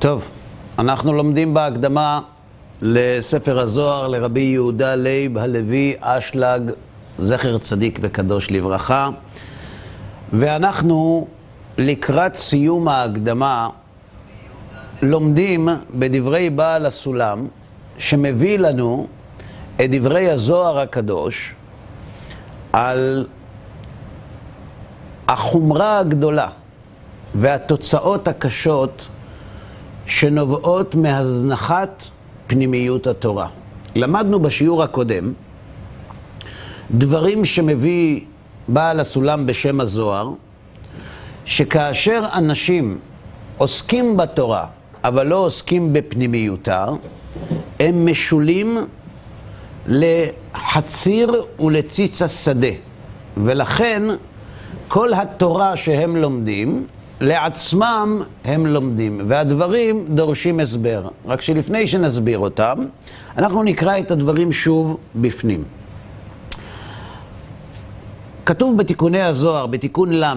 טוב, אנחנו לומדים בהקדמה לספר הזוהר לרבי יהודה לייב הלוי אשלג, זכר צדיק וקדוש לברכה, ואנחנו לקראת סיום ההקדמה לומדים בדברי בעל הסולם, שמביא לנו את דברי הזוהר הקדוש על החומרה הגדולה והתוצאות הקשות שנובעות מהזנחת פנימיות התורה. למדנו בשיעור הקודם דברים שמביא בעל הסולם בשם הזוהר, שכאשר אנשים עוסקים בתורה, אבל לא עוסקים בפנימיותה, הם משולים לחציר ולציץ השדה. ולכן כל התורה שהם לומדים, לעצמם הם לומדים, והדברים דורשים הסבר. רק שלפני שנסביר אותם, אנחנו נקרא את הדברים שוב בפנים. כתוב בתיקוני הזוהר, בתיקון ל',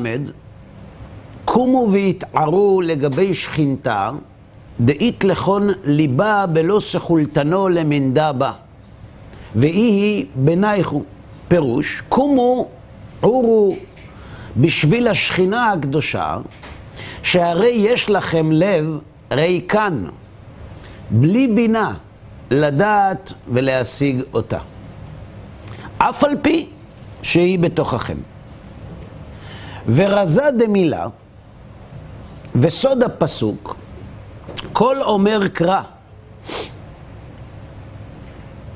קומו והתערו לגבי שכינתה, דאית לכון ליבה בלא סכולתנו למנדה בה, ואי היא בינייכו. פירוש, קומו עורו בשביל השכינה הקדושה, שהרי יש לכם לב ריקן, בלי בינה, לדעת ולהשיג אותה. אף על פי שהיא בתוככם. ורזה דמילה, וסוד הפסוק, כל אומר קרא.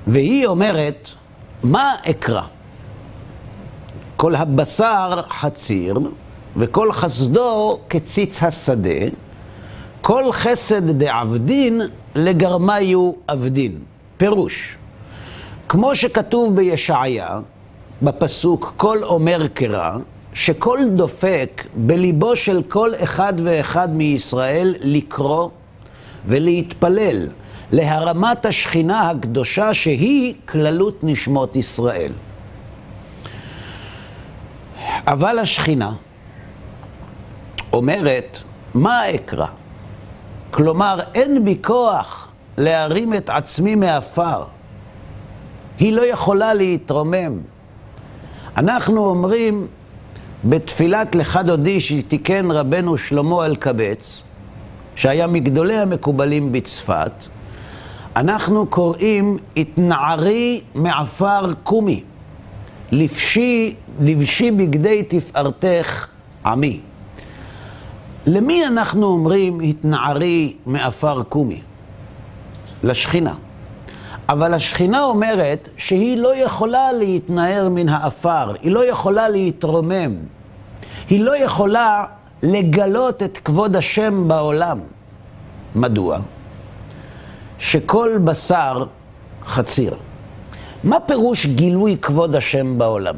והיא אומרת, מה אקרא? כל הבשר חציר, וכל חסדו כציץ השדה, כל חסד דעבדין לגרמיו עבדין. פירוש, כמו שכתוב בישעיה, בפסוק כל אומר קרא, שכל דופק בליבו של כל אחד ואחד מישראל לקרוא ולהתפלל להרמת השכינה הקדושה שהיא כללות נשמות ישראל. אבל השכינה אומרת, מה אקרא? כלומר, אין בי כוח להרים את עצמי מעפר. היא לא יכולה להתרומם. אנחנו אומרים בתפילת לך דודי שתיקן רבנו שלמה אלקבץ, שהיה מגדולי המקובלים בצפת, אנחנו קוראים התנערי מעפר קומי, לבשי, לבשי בגדי תפארתך עמי. למי אנחנו אומרים התנערי מעפר קומי? לשכינה. אבל השכינה אומרת שהיא לא יכולה להתנער מן העפר, היא לא יכולה להתרומם, היא לא יכולה לגלות את כבוד השם בעולם. מדוע? שכל בשר חציר. מה פירוש גילוי כבוד השם בעולם?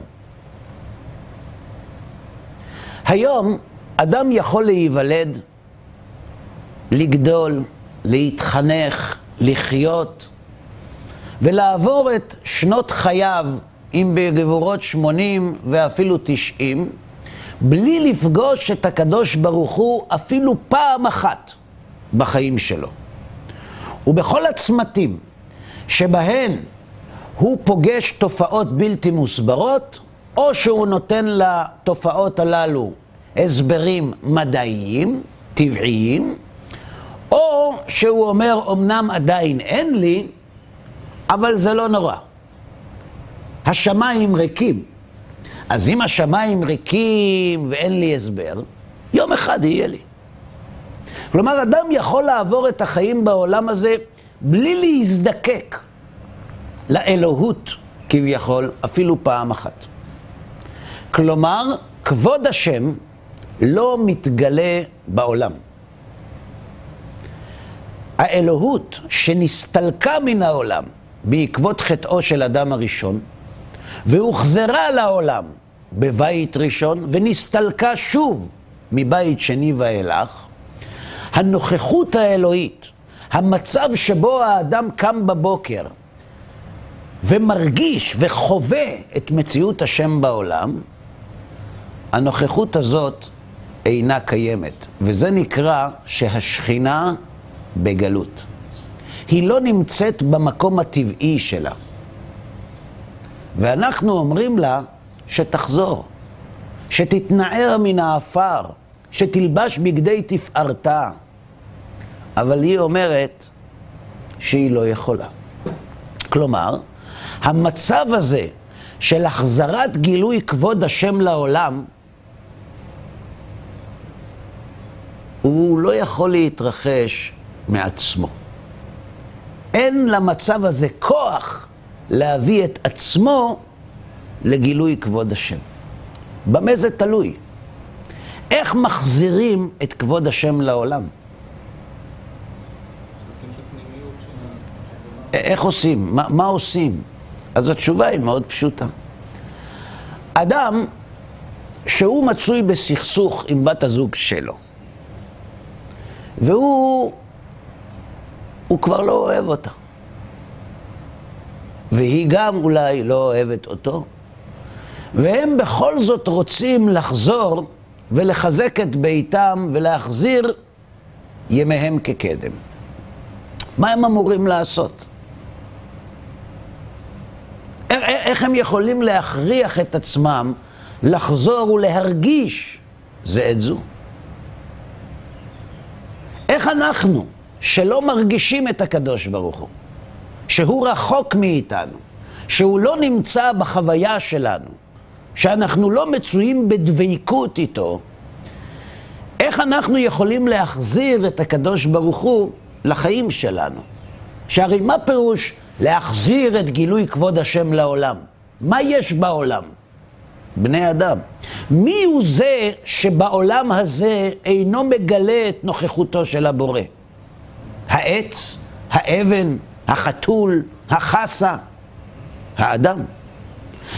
היום אדם יכול להיוולד, לגדול, להתחנך, לחיות, ולעבור את שנות חייו, אם בגבורות 80 ואפילו 90, בלי לפגוש את הקדוש ברוך הוא אפילו פעם אחת בחיים שלו. ובכל הצמתים שבהן הוא פוגש תופעות בלתי מוסברות, או שהוא נותן לתופעות הללו הסברים מדעיים, טבעיים, או שהוא אומר, אמנם עדיין אין לי, אבל זה לא נורא. השמיים ריקים. אז אם השמיים ריקים ואין לי הסבר, יום אחד יהיה לי. כלומר, אדם יכול לעבור את החיים בעולם הזה בלי להזדקק לאלוהות, כביכול, אפילו פעם אחת. כלומר, כבוד השם לא מתגלה בעולם. האלוהות שנסתלקה מן העולם בעקבות חטאו של אדם הראשון, והוחזרה לעולם בבית ראשון, ונסתלקה שוב מבית שני ואילך, הנוכחות האלוהית, המצב שבו האדם קם בבוקר ומרגיש וחווה את מציאות השם בעולם, הנוכחות הזאת אינה קיימת. וזה נקרא שהשכינה בגלות. היא לא נמצאת במקום הטבעי שלה. ואנחנו אומרים לה שתחזור, שתתנער מן האפר, שתלבש בגדי תפארתה. אבל היא אומרת שהיא לא יכולה. כלומר, המצב הזה של החזרת גילוי כבוד השם לעולם, הוא לא יכול להתרחש מעצמו. אין למצב הזה כוח להביא את עצמו לגילוי כבוד השם. במה זה תלוי? איך מחזירים את כבוד השם לעולם? איך עושים? מה, מה עושים? אז התשובה היא מאוד פשוטה. אדם שהוא מצוי בסכסוך עם בת הזוג שלו, והוא הוא כבר לא אוהב אותה. והיא גם אולי לא אוהבת אותו, והם בכל זאת רוצים לחזור ולחזק את ביתם ולהחזיר ימיהם כקדם. מה הם אמורים לעשות? איך הם יכולים להכריח את עצמם לחזור ולהרגיש זה את זו? איך אנחנו, שלא מרגישים את הקדוש ברוך הוא, שהוא רחוק מאיתנו, שהוא לא נמצא בחוויה שלנו, שאנחנו לא מצויים בדביקות איתו, איך אנחנו יכולים להחזיר את הקדוש ברוך הוא לחיים שלנו? שהרי מה פירוש להחזיר את גילוי כבוד השם לעולם? מה יש בעולם? בני אדם. מי הוא זה שבעולם הזה אינו מגלה את נוכחותו של הבורא? העץ, האבן, החתול, החסה, האדם.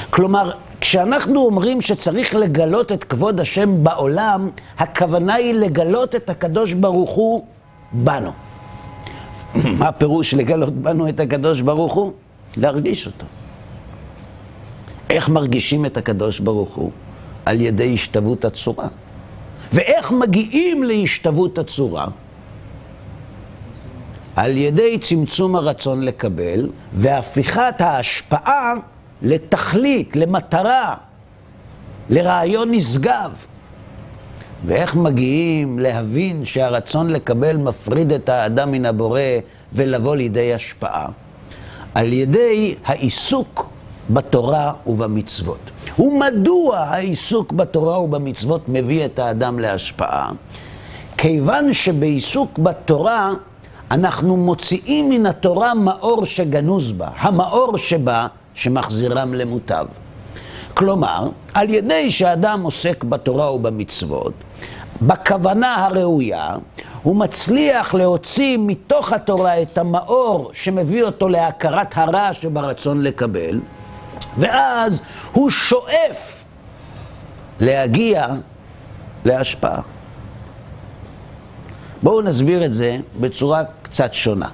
כלומר, כשאנחנו אומרים שצריך לגלות את כבוד השם בעולם, הכוונה היא לגלות את הקדוש ברוך הוא בנו. מה הפירוש לגלות בנו את הקדוש ברוך הוא? להרגיש אותו. איך מרגישים את הקדוש ברוך הוא? על ידי השתוות הצורה. ואיך מגיעים להשתוות הצורה? על ידי צמצום הרצון לקבל והפיכת ההשפעה לתכלית, למטרה, לרעיון נשגב. ואיך מגיעים להבין שהרצון לקבל מפריד את האדם מן הבורא ולבוא לידי השפעה? על ידי העיסוק בתורה ובמצוות. ומדוע העיסוק בתורה ובמצוות מביא את האדם להשפעה? כיוון שבעיסוק בתורה אנחנו מוציאים מן התורה מאור שגנוז בה, המאור שבה שמחזירם למוטב. כלומר, על ידי שאדם עוסק בתורה ובמצוות, בכוונה הראויה, הוא מצליח להוציא מתוך התורה את המאור שמביא אותו להכרת הרע שברצון לקבל, ואז הוא שואף להגיע להשפעה. בואו נסביר את זה בצורה קצת שונה.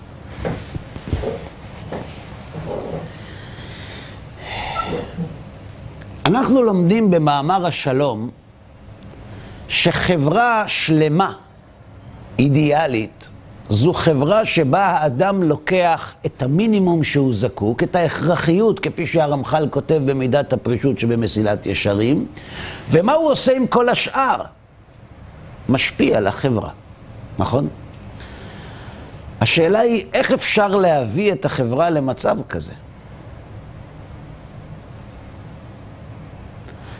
אנחנו לומדים במאמר השלום שחברה שלמה, אידיאלית, זו חברה שבה האדם לוקח את המינימום שהוא זקוק, את ההכרחיות, כפי שהרמח"ל כותב במידת הפרישות שבמסילת ישרים, ומה הוא עושה עם כל השאר? משפיע על החברה, נכון? השאלה היא, איך אפשר להביא את החברה למצב כזה?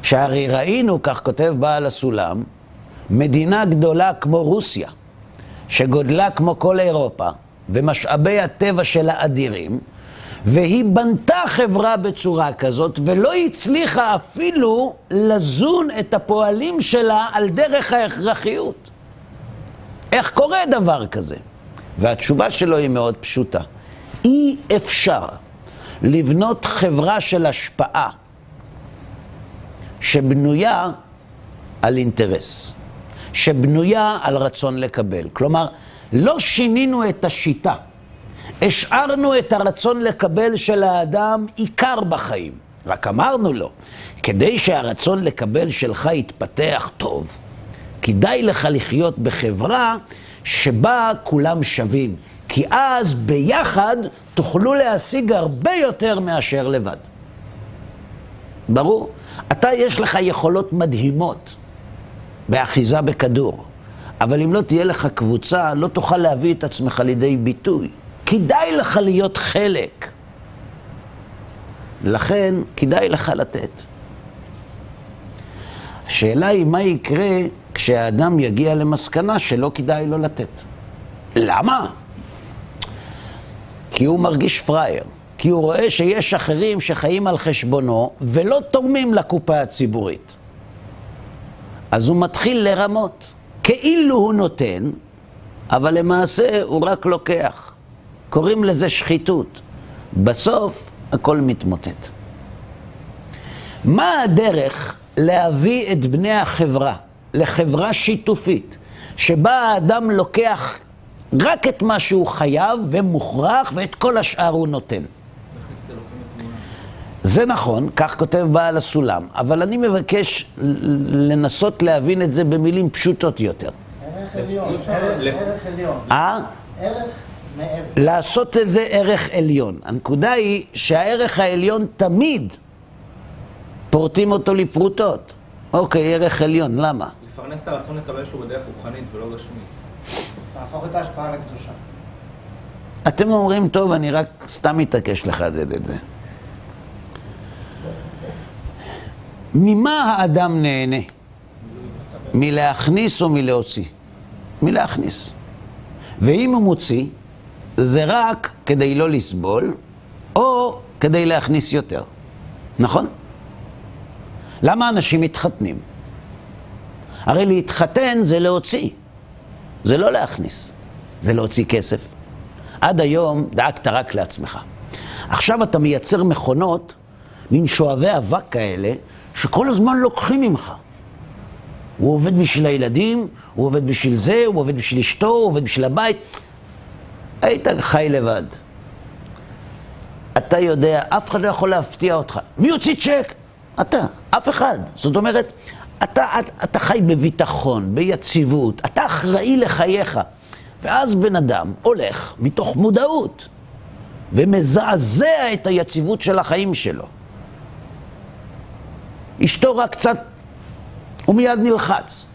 שהרי ראינו, כך כותב בעל הסולם, מדינה גדולה כמו רוסיה, שגודלה כמו כל אירופה, ומשאבי הטבע שלה אדירים, והיא בנתה חברה בצורה כזאת, ולא הצליחה אפילו לזון את הפועלים שלה על דרך ההכרחיות. איך קורה דבר כזה? והתשובה שלו היא מאוד פשוטה. אי אפשר לבנות חברה של השפעה שבנויה על אינטרס, שבנויה על רצון לקבל. כלומר, לא שינינו את השיטה, השארנו את הרצון לקבל של האדם עיקר בחיים. רק אמרנו לו, כדי שהרצון לקבל שלך יתפתח טוב, כדאי לך לחיות בחברה שבה כולם שווים. כי אז ביחד תוכלו להשיג הרבה יותר מאשר לבד. ברור? אתה, יש לך יכולות מדהימות באחיזה בכדור, אבל אם לא תהיה לך קבוצה, לא תוכל להביא את עצמך לידי ביטוי. כדאי לך להיות חלק. לכן, כדאי לך לתת. השאלה היא מה יקרה כשהאדם יגיע למסקנה שלא כדאי לו לתת. למה? כי הוא מרגיש פראייר. כי הוא רואה שיש אחרים שחיים על חשבונו ולא תורמים לקופה הציבורית. אז הוא מתחיל לרמות. כאילו הוא נותן, אבל למעשה הוא רק לוקח. קוראים לזה שחיתות. בסוף הכל מתמוטט. מה הדרך להביא את בני החברה לחברה שיתופית, שבה האדם לוקח רק את מה שהוא חייב ומוכרח, ואת כל השאר הוא נותן? זה נכון, כך כותב בעל הסולם, אבל אני מבקש לנסות להבין את זה במילים פשוטות יותר. ערך עליון, ערך עליון. אה? ערך מעבר. לעשות את זה ערך עליון. הנקודה היא שהערך העליון תמיד פורטים אותו לפרוטות. אוקיי, ערך עליון, למה? לפרנס את הרצון לקבל שלו בדרך רוחנית ולא גשמית. להפוך את ההשפעה לקדושה. אתם אומרים, טוב, אני רק סתם מתעקש לחדד את זה. ממה האדם נהנה? מלהכניס או מלהוציא? מלהכניס. ואם הוא מוציא, זה רק כדי לא לסבול, או כדי להכניס יותר. נכון? למה אנשים מתחתנים? הרי להתחתן זה להוציא, זה לא להכניס, זה להוציא כסף. עד היום דאגת רק לעצמך. עכשיו אתה מייצר מכונות, מין שואבי אבק כאלה, שכל הזמן לוקחים ממך. הוא עובד בשביל הילדים, הוא עובד בשביל זה, הוא עובד בשביל אשתו, הוא עובד בשביל הבית. היית חי לבד. אתה יודע, אף אחד לא יכול להפתיע אותך. מי יוציא צ'ק? אתה, אף אחד. זאת אומרת, אתה, אתה, אתה חי בביטחון, ביציבות, אתה אחראי לחייך. ואז בן אדם הולך מתוך מודעות ומזעזע את היציבות של החיים שלו. אשתו רק קצת, הוא מיד נלחץ.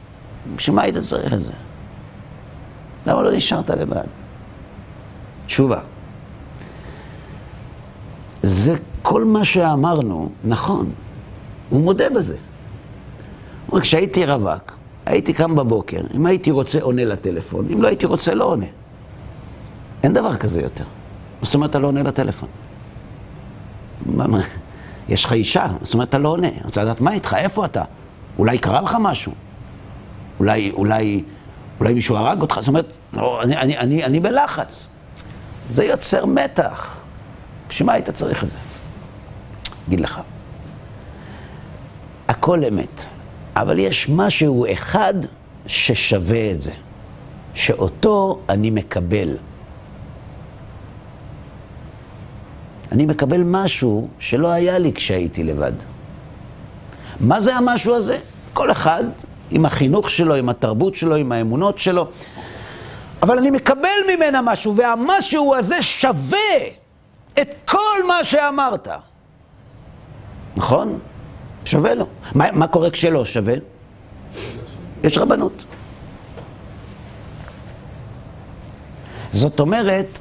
בשביל מה היית צריך את זה? למה לא נשארת לבד? תשובה. זה כל מה שאמרנו, נכון. הוא מודה בזה. הוא אומר, כשהייתי רווק, הייתי קם בבוקר, אם הייתי רוצה עונה לטלפון, אם לא הייתי רוצה לא עונה. אין דבר כזה יותר. זאת אומרת אתה לא עונה לטלפון? מה, מה? יש לך אישה, זאת אומרת אתה לא עונה. אני רוצה לדעת מה איתך, איפה אתה? אולי קרה לך משהו? אולי, אולי, אולי מישהו הרג אותך? זאת אומרת, לא, אני, אני, אני, אני בלחץ. זה יוצר מתח. בשביל מה היית צריך את זה? אגיד לך. הכל אמת, אבל יש משהו אחד ששווה את זה, שאותו אני מקבל. אני מקבל משהו שלא היה לי כשהייתי לבד. מה זה המשהו הזה? כל אחד עם החינוך שלו, עם התרבות שלו, עם האמונות שלו. אבל אני מקבל ממנה משהו, והמשהו הזה שווה את כל מה שאמרת. נכון? שווה לו. מה, מה קורה כשלא שווה? יש רבנות. זאת אומרת,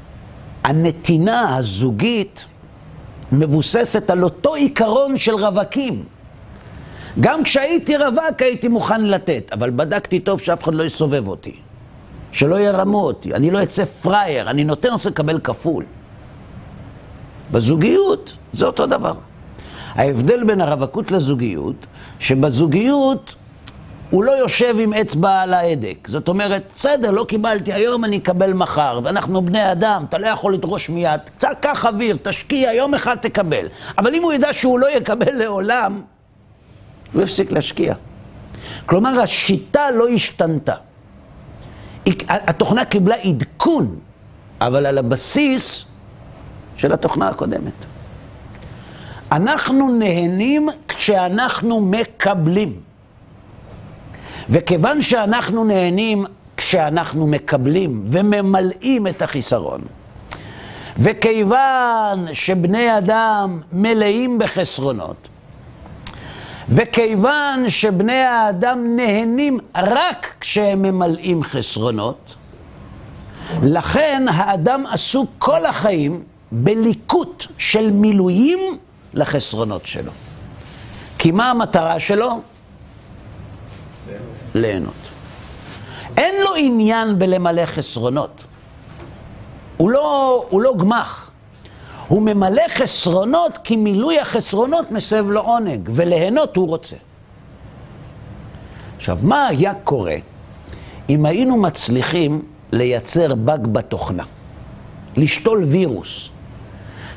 הנתינה הזוגית מבוססת על אותו עיקרון של רווקים. גם כשהייתי רווק הייתי מוכן לתת, אבל בדקתי טוב שאף אחד לא יסובב אותי. שלא ירמו אותי, אני לא אצא פראייר, אני נותן, רוצה לקבל כפול. בזוגיות זה אותו דבר. ההבדל בין הרווקות לזוגיות, שבזוגיות הוא לא יושב עם אצבע על ההדק. זאת אומרת, בסדר, לא קיבלתי היום, אני אקבל מחר. ואנחנו בני אדם, אתה לא יכול לדרוש מיד. קצת קח אוויר, תשקיע, יום אחד תקבל. אבל אם הוא ידע שהוא לא יקבל לעולם, הוא יפסיק להשקיע. כלומר, השיטה לא השתנתה. התוכנה קיבלה עדכון, אבל על הבסיס של התוכנה הקודמת. אנחנו נהנים כשאנחנו מקבלים. וכיוון שאנחנו נהנים שאנחנו מקבלים וממלאים את החיסרון. וכיוון שבני אדם מלאים בחסרונות, וכיוון שבני האדם נהנים רק כשהם ממלאים חסרונות, לכן האדם עסוק כל החיים בליקוט של מילואים לחסרונות שלו. כי מה המטרה שלו? ליהנות. אין לו עניין בלמלא חסרונות. הוא לא, הוא לא גמח. הוא ממלא חסרונות כי מילוי החסרונות מסב לו עונג, וליהנות הוא רוצה. עכשיו, מה היה קורה אם היינו מצליחים לייצר באג בתוכנה, לשתול וירוס,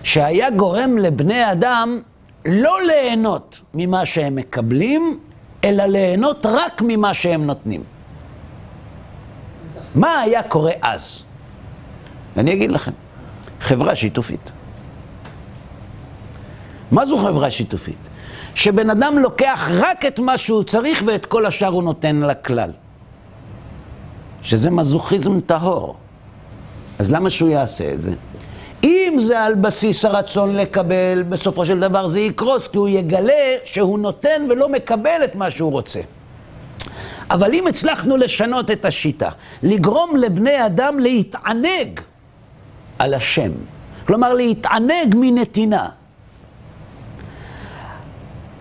שהיה גורם לבני אדם לא ליהנות ממה שהם מקבלים, אלא ליהנות רק ממה שהם נותנים. מה היה קורה אז? אני אגיד לכם, חברה שיתופית. מה זו חברה שיתופית? שבן אדם לוקח רק את מה שהוא צריך ואת כל השאר הוא נותן לכלל. שזה מזוכיזם טהור. אז למה שהוא יעשה את זה? אם זה על בסיס הרצון לקבל, בסופו של דבר זה יקרוס, כי הוא יגלה שהוא נותן ולא מקבל את מה שהוא רוצה. אבל אם הצלחנו לשנות את השיטה, לגרום לבני אדם להתענג על השם, כלומר להתענג מנתינה,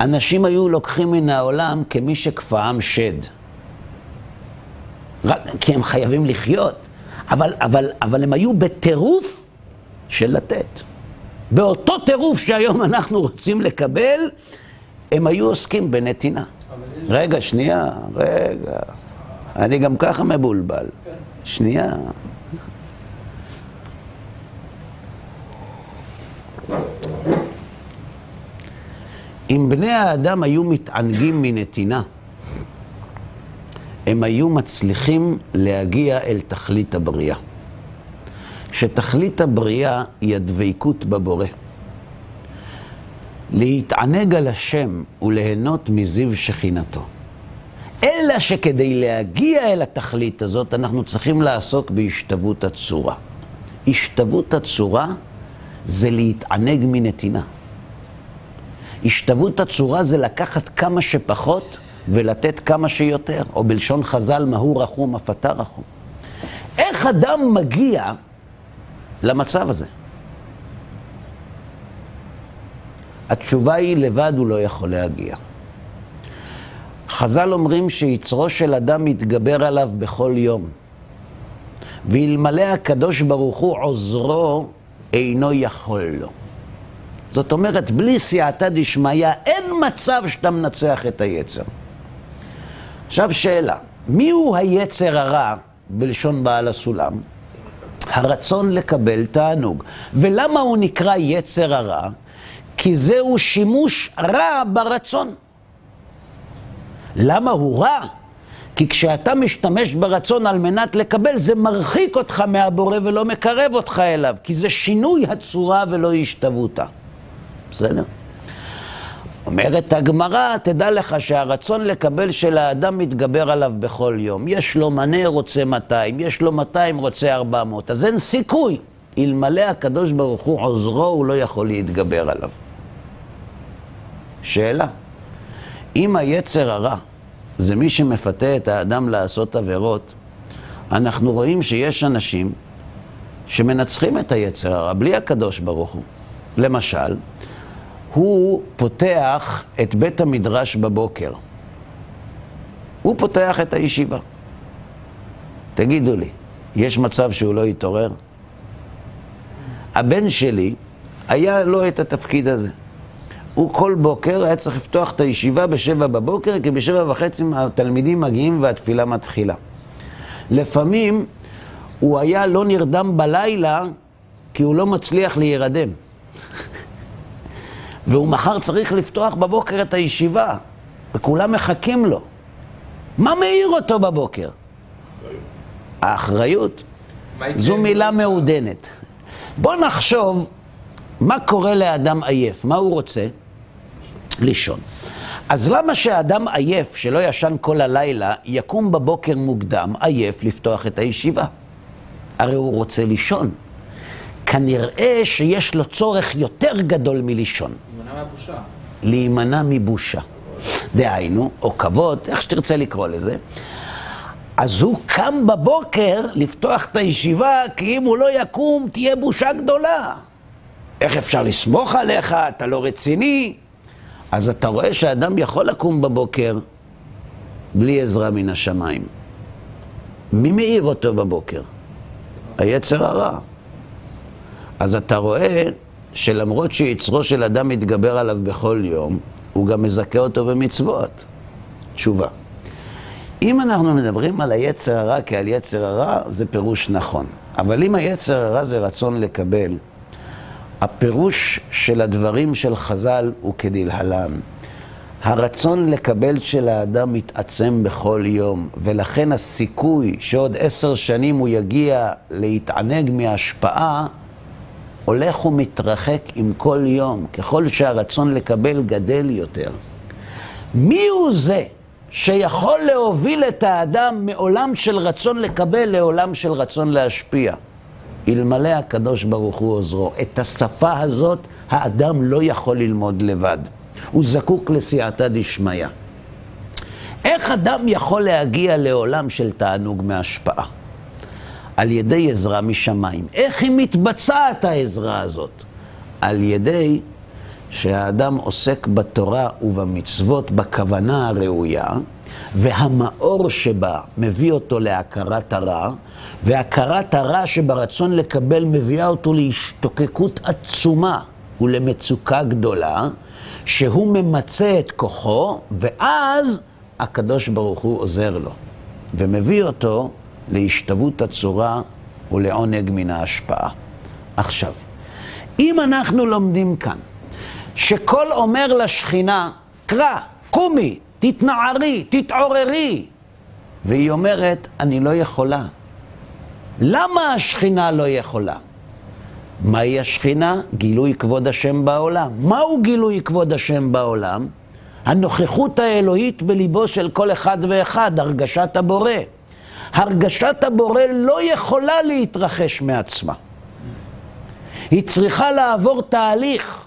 אנשים היו לוקחים מן העולם כמי שכפאם שד. רק כי הם חייבים לחיות, אבל, אבל, אבל הם היו בטירוף של לתת. באותו טירוף שהיום אנחנו רוצים לקבל, הם היו עוסקים בנתינה. רגע, שנייה, רגע. אני גם ככה מבולבל. שנייה. אם בני האדם היו מתענגים מנתינה, הם היו מצליחים להגיע אל תכלית הבריאה. שתכלית הבריאה היא הדבקות בבורא. להתענג על השם וליהנות מזיו שכינתו. אלא שכדי להגיע אל התכלית הזאת, אנחנו צריכים לעסוק בהשתוות הצורה. השתוות הצורה זה להתענג מנתינה. השתוות הצורה זה לקחת כמה שפחות ולתת כמה שיותר, או בלשון חז"ל, מהו רחום אף אתה רחום. איך אדם מגיע למצב הזה? התשובה היא, לבד הוא לא יכול להגיע. חז"ל אומרים שיצרו של אדם מתגבר עליו בכל יום. ואלמלא הקדוש ברוך הוא עוזרו, אינו יכול לו. זאת אומרת, בלי סייעתא דשמיא, אין מצב שאתה מנצח את היצר. עכשיו שאלה, מיהו היצר הרע בלשון בעל הסולם? הרצון לקבל תענוג. ולמה הוא נקרא יצר הרע? כי זהו שימוש רע ברצון. למה הוא רע? כי כשאתה משתמש ברצון על מנת לקבל, זה מרחיק אותך מהבורא ולא מקרב אותך אליו, כי זה שינוי הצורה ולא השתוותה. בסדר? אומרת הגמרא, תדע לך שהרצון לקבל של האדם מתגבר עליו בכל יום. יש לו מנה, רוצה 200, יש לו 200, רוצה 400. אז אין סיכוי. אלמלא הקדוש ברוך הוא עוזרו, הוא לא יכול להתגבר עליו. שאלה, אם היצר הרע זה מי שמפתה את האדם לעשות עבירות, אנחנו רואים שיש אנשים שמנצחים את היצר הרע בלי הקדוש ברוך הוא. למשל, הוא פותח את בית המדרש בבוקר. הוא פותח את הישיבה. תגידו לי, יש מצב שהוא לא יתעורר? הבן שלי, היה לו את התפקיד הזה. הוא כל בוקר היה צריך לפתוח את הישיבה בשבע בבוקר, כי בשבע וחצי התלמידים מגיעים והתפילה מתחילה. לפעמים הוא היה לא נרדם בלילה, כי הוא לא מצליח להירדם. והוא מחר צריך לפתוח בבוקר את הישיבה, וכולם מחכים לו. מה מעיר אותו בבוקר? האחריות. זו מילה מעודנת. בוא נחשוב מה קורה לאדם עייף, מה הוא רוצה? לישון. אז למה שאדם עייף, שלא ישן כל הלילה, יקום בבוקר מוקדם, עייף, לפתוח את הישיבה? הרי הוא רוצה לישון. כנראה שיש לו צורך יותר גדול מלישון. להימנע מהבושה. להימנע מבושה. דהיינו, או כבוד, איך שתרצה לקרוא לזה. אז הוא קם בבוקר לפתוח את הישיבה, כי אם הוא לא יקום, תהיה בושה גדולה. איך אפשר לסמוך עליך? אתה לא רציני. אז אתה רואה שאדם יכול לקום בבוקר בלי עזרה מן השמיים. מי מעיר אותו בבוקר? היצר הרע. אז אתה רואה שלמרות שיצרו של אדם מתגבר עליו בכל יום, הוא גם מזכה אותו במצוות. תשובה. אם אנחנו מדברים על היצר הרע כעל יצר הרע, זה פירוש נכון. אבל אם היצר הרע זה רצון לקבל, הפירוש של הדברים של חז"ל הוא כדלהלן. הרצון לקבל של האדם מתעצם בכל יום, ולכן הסיכוי שעוד עשר שנים הוא יגיע להתענג מהשפעה, הולך ומתרחק עם כל יום, ככל שהרצון לקבל גדל יותר. מי הוא זה שיכול להוביל את האדם מעולם של רצון לקבל לעולם של רצון להשפיע? אלמלא הקדוש ברוך הוא עוזרו. את השפה הזאת האדם לא יכול ללמוד לבד. הוא זקוק לסייעתא דשמיא. איך אדם יכול להגיע לעולם של תענוג מהשפעה? על ידי עזרה משמיים. איך היא מתבצעת העזרה הזאת? על ידי שהאדם עוסק בתורה ובמצוות בכוונה הראויה, והמאור שבה מביא אותו להכרת הרע, והכרת הרע שברצון לקבל מביאה אותו להשתוקקות עצומה ולמצוקה גדולה, שהוא ממצה את כוחו, ואז הקדוש ברוך הוא עוזר לו, ומביא אותו להשתוות הצורה ולעונג מן ההשפעה. עכשיו, אם אנחנו לומדים כאן שכל אומר לשכינה, קרא, קומי, תתנערי, תתעוררי, והיא אומרת, אני לא יכולה. למה השכינה לא יכולה? מהי השכינה? גילוי כבוד השם בעולם. מהו גילוי כבוד השם בעולם? הנוכחות האלוהית בליבו של כל אחד ואחד, הרגשת הבורא. הרגשת הבורא לא יכולה להתרחש מעצמה. היא צריכה לעבור תהליך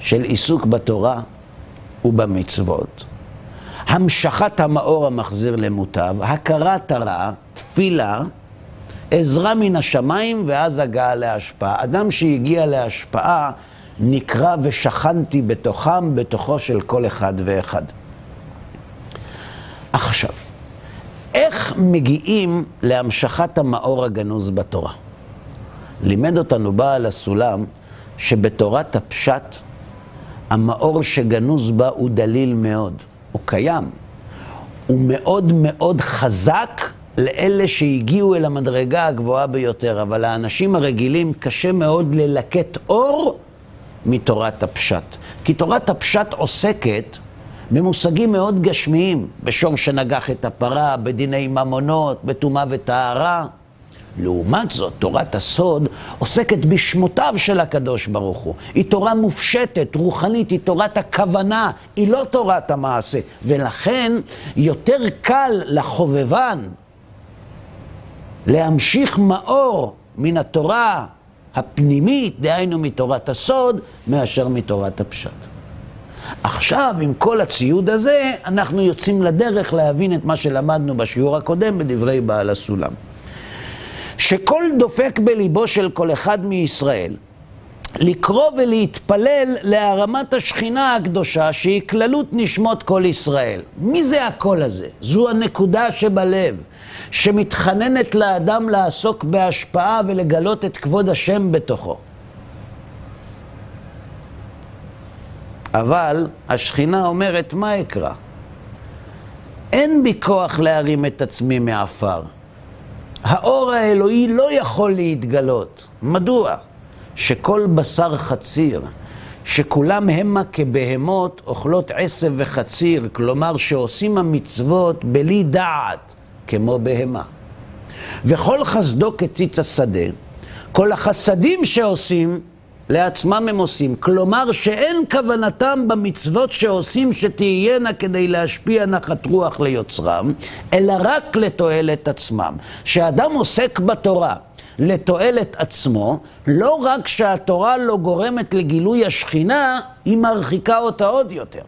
של עיסוק בתורה ובמצוות, המשכת המאור המחזיר למוטב, הכרת הרע, תפילה, עזרה מן השמיים ואז הגעה להשפעה. אדם שהגיע להשפעה נקרא ושכנתי בתוכם, בתוכו של כל אחד ואחד. עכשיו, איך מגיעים להמשכת המאור הגנוז בתורה? לימד אותנו בעל הסולם שבתורת הפשט המאור שגנוז בה הוא דליל מאוד, הוא קיים. הוא מאוד מאוד חזק לאלה שהגיעו אל המדרגה הגבוהה ביותר, אבל האנשים הרגילים קשה מאוד ללקט אור מתורת הפשט. כי תורת הפשט עוסקת במושגים מאוד גשמיים, בשור שנגח את הפרה, בדיני ממונות, בטומאה וטהרה. לעומת זאת, תורת הסוד עוסקת בשמותיו של הקדוש ברוך הוא. היא תורה מופשטת, רוחנית, היא תורת הכוונה, היא לא תורת המעשה. ולכן יותר קל לחובבן להמשיך מאור מן התורה הפנימית, דהיינו מתורת הסוד, מאשר מתורת הפשט. עכשיו, עם כל הציוד הזה, אנחנו יוצאים לדרך להבין את מה שלמדנו בשיעור הקודם בדברי בעל הסולם. שכל דופק בליבו של כל אחד מישראל, לקרוא ולהתפלל להרמת השכינה הקדושה שהיא כללות נשמות כל ישראל. מי זה הקול הזה? זו הנקודה שבלב, שמתחננת לאדם לעסוק בהשפעה ולגלות את כבוד השם בתוכו. אבל השכינה אומרת, מה אקרא? אין בי כוח להרים את עצמי מעפר. האור האלוהי לא יכול להתגלות. מדוע? שכל בשר חציר, שכולם המה כבהמות אוכלות עשב וחציר, כלומר שעושים המצוות בלי דעת, כמו בהמה. וכל חסדו כציץ השדה, כל החסדים שעושים לעצמם הם עושים. כלומר שאין כוונתם במצוות שעושים שתהיינה כדי להשפיע נחת רוח ליוצרם, אלא רק לתועלת עצמם. שאדם עוסק בתורה לתועלת עצמו, לא רק שהתורה לא גורמת לגילוי השכינה, היא מרחיקה אותה עוד יותר.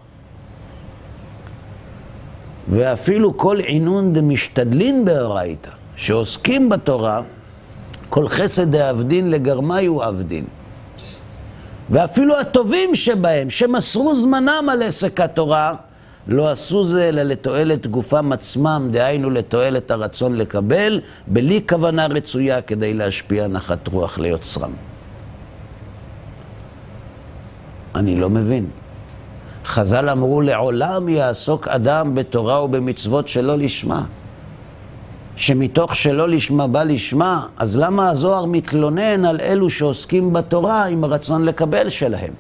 ואפילו כל עינון דמשתדלין באורייתא, שעוסקים בתורה, כל חסד דאבדין לגרמיו אבדין. ואפילו הטובים שבהם, שמסרו זמנם על עסק התורה, לא עשו זה אלא לתועלת גופם עצמם, דהיינו לתועלת הרצון לקבל, בלי כוונה רצויה כדי להשפיע נחת רוח ליוצרם. אני לא מבין. חז"ל אמרו, לעולם יעסוק אדם בתורה ובמצוות שלא לשמה. שמתוך שלא לשמה בא לשמה, אז למה הזוהר מתלונן על אלו שעוסקים בתורה עם הרצון לקבל שלהם?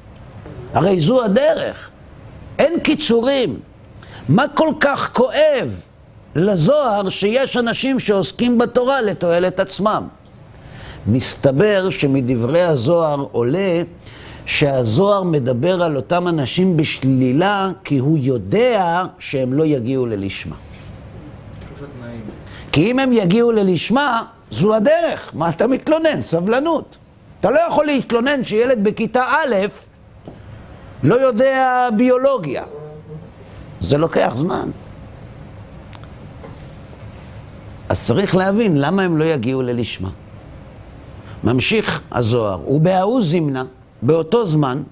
הרי זו הדרך, אין קיצורים. מה כל כך כואב לזוהר שיש אנשים שעוסקים בתורה לתועלת עצמם? מסתבר שמדברי הזוהר עולה שהזוהר מדבר על אותם אנשים בשלילה כי הוא יודע שהם לא יגיעו ללשמה. כי אם הם יגיעו ללשמה, זו הדרך. מה אתה מתלונן? סבלנות. אתה לא יכול להתלונן שילד בכיתה א' לא יודע ביולוגיה. זה לוקח זמן. אז צריך להבין למה הם לא יגיעו ללשמה. ממשיך הזוהר, ובההוא זימנה, באותו זמן,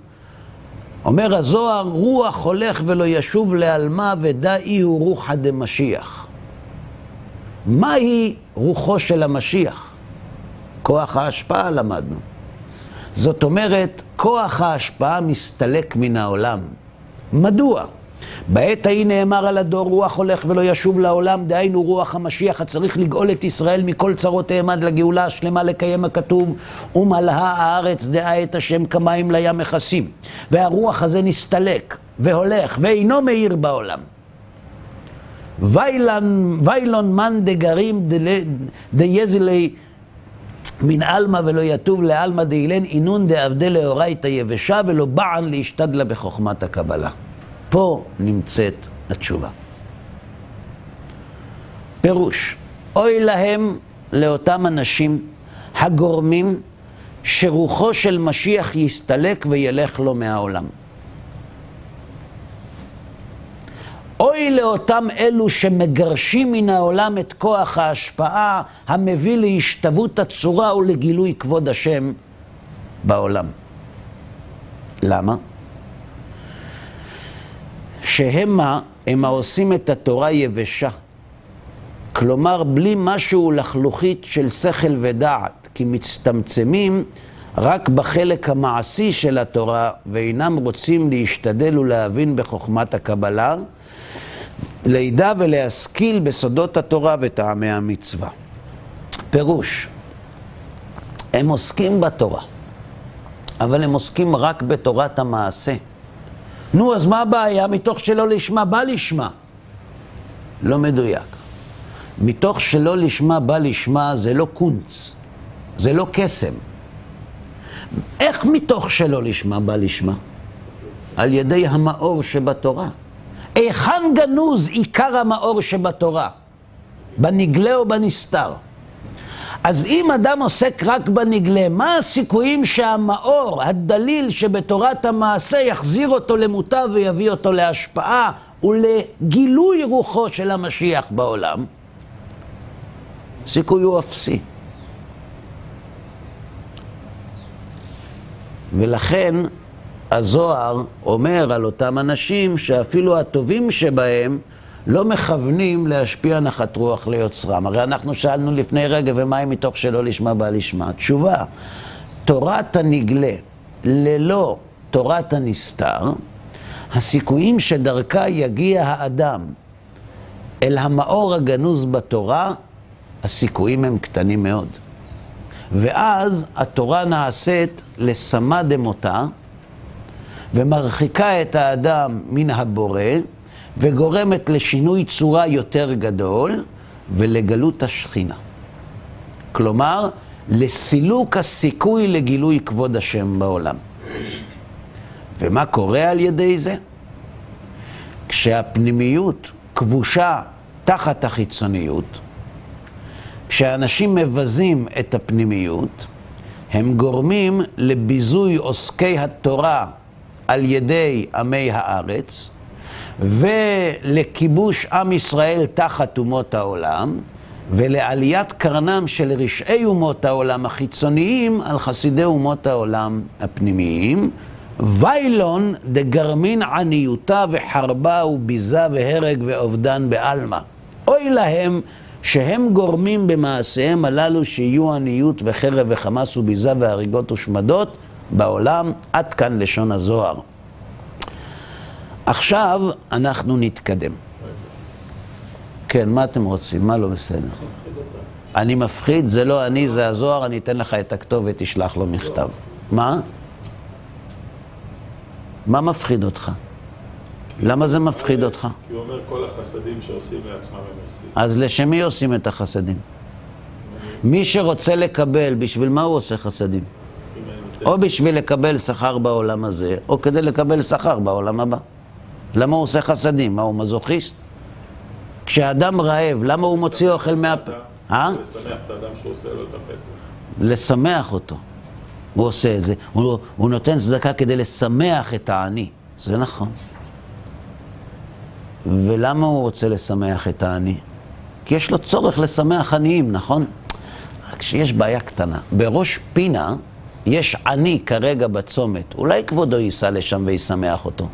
אומר הזוהר, רוח הולך ולא ישוב לעלמה ודאי הוא רוחא דמשיח. מהי רוחו של המשיח? כוח ההשפעה למדנו. זאת אומרת, כוח ההשפעה מסתלק מן העולם. מדוע? בעת ההיא נאמר על הדור רוח הולך ולא ישוב לעולם, דהיינו רוח המשיח הצריך לגאול את ישראל מכל צרותיהם עד לגאולה השלמה לקיים הכתוב, ומלאה הארץ דעה את השם כמים לים מכסים. והרוח הזה נסתלק והולך ואינו מאיר בעולם. ויילון מן דגרים דייזלי מן עלמא ולא יטוב לעלמא דאילן אינון דאבדה לאורייתא יבשה ולא בען להשתדלה בחוכמת הקבלה. פה נמצאת התשובה. פירוש, אוי להם לאותם אנשים הגורמים שרוחו של משיח יסתלק וילך לו מהעולם. אוי לאותם אלו שמגרשים מן העולם את כוח ההשפעה המביא להשתוות הצורה ולגילוי כבוד השם בעולם. למה? שהמה הם העושים את התורה יבשה. כלומר, בלי משהו לחלוכית של שכל ודעת, כי מצטמצמים רק בחלק המעשי של התורה, ואינם רוצים להשתדל ולהבין בחוכמת הקבלה, לידע ולהשכיל בסודות התורה וטעמי המצווה. פירוש, הם עוסקים בתורה, אבל הם עוסקים רק בתורת המעשה. נו, אז מה הבעיה? מתוך שלא לשמה בא לשמה. לא מדויק. מתוך שלא לשמה בא לשמה זה לא קונץ, זה לא קסם. איך מתוך שלא לשמה בא לשמה? על ידי המאור שבתורה. היכן גנוז עיקר המאור שבתורה? בנגלה או בנסתר? אז אם אדם עוסק רק בנגלה, מה הסיכויים שהמאור, הדליל שבתורת המעשה, יחזיר אותו למוטב ויביא אותו להשפעה ולגילוי רוחו של המשיח בעולם? סיכוי הוא אפסי. ולכן הזוהר אומר על אותם אנשים שאפילו הטובים שבהם לא מכוונים להשפיע נחת רוח ליוצרם. הרי אנחנו שאלנו לפני רגע, ומה אם מתוך שלא לשמה בא לשמה? תשובה, תורת הנגלה ללא תורת הנסתר, הסיכויים שדרכה יגיע האדם אל המאור הגנוז בתורה, הסיכויים הם קטנים מאוד. ואז התורה נעשית לסמא דמותה, ומרחיקה את האדם מן הבורא, וגורמת לשינוי צורה יותר גדול ולגלות השכינה. כלומר, לסילוק הסיכוי לגילוי כבוד השם בעולם. ומה קורה על ידי זה? כשהפנימיות כבושה תחת החיצוניות, כשאנשים מבזים את הפנימיות, הם גורמים לביזוי עוסקי התורה על ידי עמי הארץ ולכיבוש עם ישראל תחת אומות העולם ולעליית קרנם של רשעי אומות העולם החיצוניים על חסידי אומות העולם הפנימיים. ויילון דגרמין עניותה וחרבה וביזה והרג ואובדן בעלמא. אוי להם שהם גורמים במעשיהם הללו שיהיו עניות וחרב וחמס וביזה והריגות ושמדות בעולם. עד כאן לשון הזוהר. עכשיו אנחנו נתקדם. כן, מה אתם רוצים? מה לא בסדר? אני מפחיד, זה לא אני, זה הזוהר, אני אתן לך את הכתובת, תשלח לו מכתב. מה? מה מפחיד אותך? למה זה מפחיד אותך? כי הוא אומר כל החסדים שעושים לעצמם הם עושים. אז לשם מי עושים את החסדים? מי שרוצה לקבל, בשביל מה הוא עושה חסדים? או בשביל לקבל שכר בעולם הזה, או כדי לקבל שכר בעולם הבא. למה הוא עושה חסדים? מה, הוא מזוכיסט? כשאדם רעב, למה הוא מוציא אוכל מהפה? אה? לשמח את האדם שהוא עושה לו את הפסל. לשמח אותו. הוא עושה את זה. הוא, הוא נותן צדקה כדי לשמח את העני. זה נכון. ולמה הוא רוצה לשמח את העני? כי יש לו צורך לשמח עניים, נכון? רק שיש בעיה קטנה. בראש פינה יש עני כרגע בצומת. אולי כבודו ייסע לשם וישמח אותו.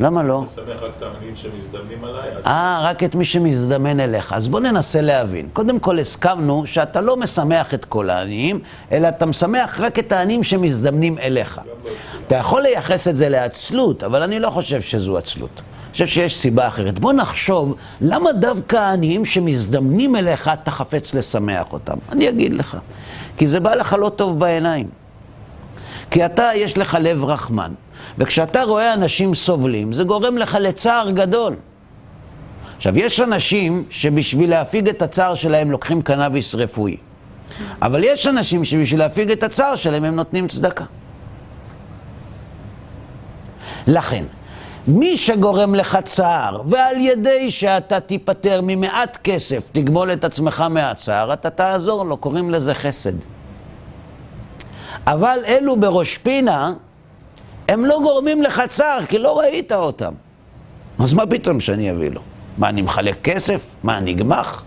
למה לא? לשמח רק את העניים שמזדמנים עליי, אז אה, רק את מי שמזדמן אליך. אז בוא ננסה להבין. קודם כל הסכמנו שאתה לא משמח את כל העניים, אלא אתה משמח רק את העניים שמזדמנים אליך. אתה יכול לייחס את זה לעצלות, אבל אני לא חושב שזו עצלות. אני חושב שיש סיבה אחרת. בוא נחשוב, למה דווקא העניים שמזדמנים אליך, אתה חפץ לשמח אותם? אני אגיד לך. כי זה בא לך לא טוב בעיניים. כי אתה, יש לך לב רחמן, וכשאתה רואה אנשים סובלים, זה גורם לך לצער גדול. עכשיו, יש אנשים שבשביל להפיג את הצער שלהם לוקחים קנאביס רפואי. אבל יש אנשים שבשביל להפיג את הצער שלהם הם נותנים צדקה. לכן, מי שגורם לך צער, ועל ידי שאתה תיפטר ממעט כסף, תגמול את עצמך מהצער, אתה תעזור לו, קוראים לזה חסד. אבל אלו בראש פינה, הם לא גורמים לך צער, כי לא ראית אותם. אז מה פתאום שאני אביא לו? מה, אני מחלק כסף? מה, אני גמח?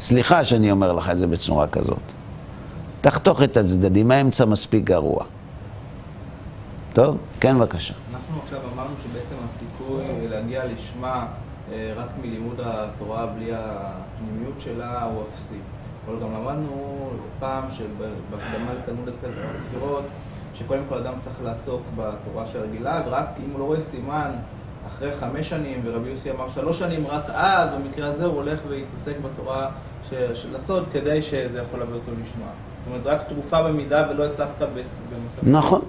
סליחה שאני אומר לך את זה בצורה כזאת. תחתוך את הצדדים, האמצע מספיק גרוע. טוב? כן, בבקשה. אנחנו עכשיו אמרנו שבעצם הסיכוי להגיע לשמה אה, רק מלימוד התורה בלי הפנימיות שלה הוא אפסי. אבל גם למדנו פעם שבהקדמה לתלמוד הספר הספירות, שקודם כל אדם צריך לעסוק בתורה שרגילה, ורק אם הוא לא רואה סימן אחרי חמש שנים, ורבי יוסי אמר שלוש שנים, רק אז, במקרה הזה, הוא הולך ויתעסק בתורה של הסוד, כדי שזה יכול להביא אותו לשמה. זאת אומרת, זה רק תרופה במידה ולא הצלחת במצב... נכון.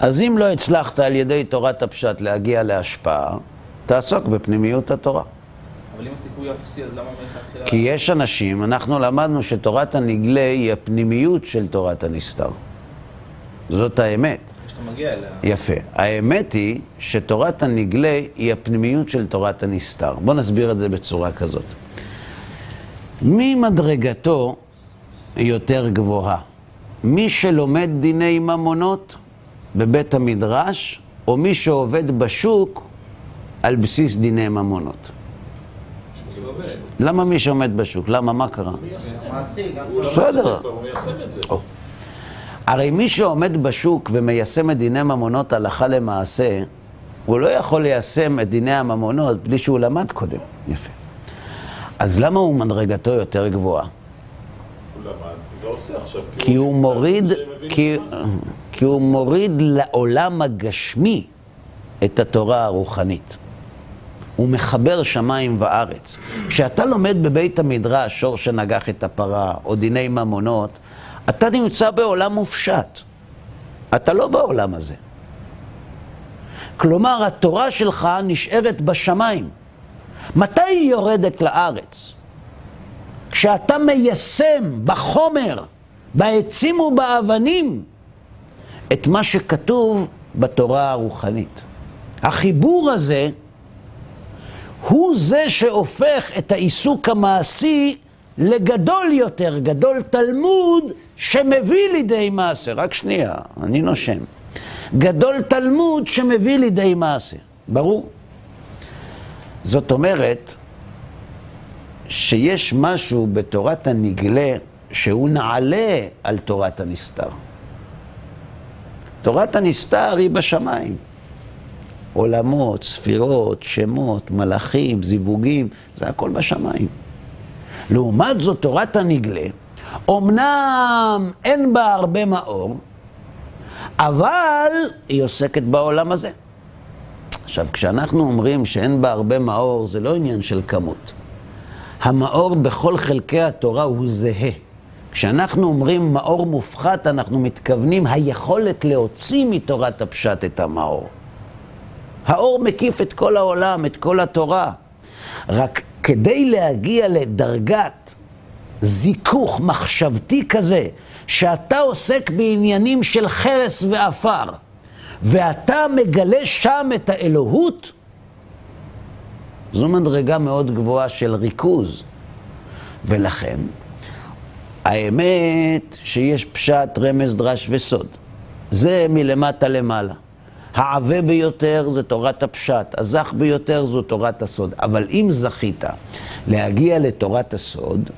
אז אם לא הצלחת על ידי תורת הפשט להגיע להשפעה, תעסוק בפנימיות התורה. אבל אם הסיכוי אפסי, אז למה מלכתחילה... כי יש אנשים, אנחנו למדנו שתורת הנגלה היא הפנימיות של תורת הנסתר. זאת האמת. יפה. האמת היא שתורת הנגלה היא הפנימיות של תורת הנסתר. בואו נסביר את זה בצורה כזאת. מי מדרגתו יותר גבוהה? מי שלומד דיני ממונות בבית המדרש, או מי שעובד בשוק על בסיס דיני ממונות? למה מי שעומד בשוק? למה? מה קרה? בסדר. הרי מי שעומד בשוק ומיישם את דיני ממונות הלכה למעשה, הוא לא יכול ליישם את דיני הממונות בלי שהוא למד קודם. יפה. אז למה הוא מדרגתו יותר גבוהה? הוא למד, ועושה עכשיו. כי הוא מוריד, שמבין כי. כי הוא מוריד לעולם הגשמי את התורה הרוחנית. הוא מחבר שמיים וארץ. כשאתה לומד בבית המדרש שור שנגח את הפרה, או דיני ממונות, אתה נמצא בעולם מופשט. אתה לא בעולם הזה. כלומר, התורה שלך נשארת בשמיים. מתי היא יורדת לארץ? כשאתה מיישם בחומר, בעצים ובאבנים, את מה שכתוב בתורה הרוחנית. החיבור הזה הוא זה שהופך את העיסוק המעשי לגדול יותר, גדול תלמוד שמביא לידי מעשה. רק שנייה, אני נושם. גדול תלמוד שמביא לידי מעשה. ברור. זאת אומרת שיש משהו בתורת הנגלה שהוא נעלה על תורת הנסתר. תורת הנסתר היא בשמיים. עולמות, ספירות, שמות, מלאכים, זיווגים, זה הכל בשמיים. לעומת זאת, תורת הנגלה, אמנם אין בה הרבה מאור, אבל היא עוסקת בעולם הזה. עכשיו, כשאנחנו אומרים שאין בה הרבה מאור, זה לא עניין של כמות. המאור בכל חלקי התורה הוא זהה. כשאנחנו אומרים מאור מופחת, אנחנו מתכוונים היכולת להוציא מתורת הפשט את המאור. האור מקיף את כל העולם, את כל התורה. רק כדי להגיע לדרגת זיכוך מחשבתי כזה, שאתה עוסק בעניינים של חרס ועפר, ואתה מגלה שם את האלוהות, זו מדרגה מאוד גבוהה של ריכוז. ולכן, האמת שיש פשט, רמז, דרש וסוד. זה מלמטה למעלה. העבה ביותר זה תורת הפשט, הזך ביותר זו תורת הסוד. אבל אם זכית להגיע לתורת הסוד,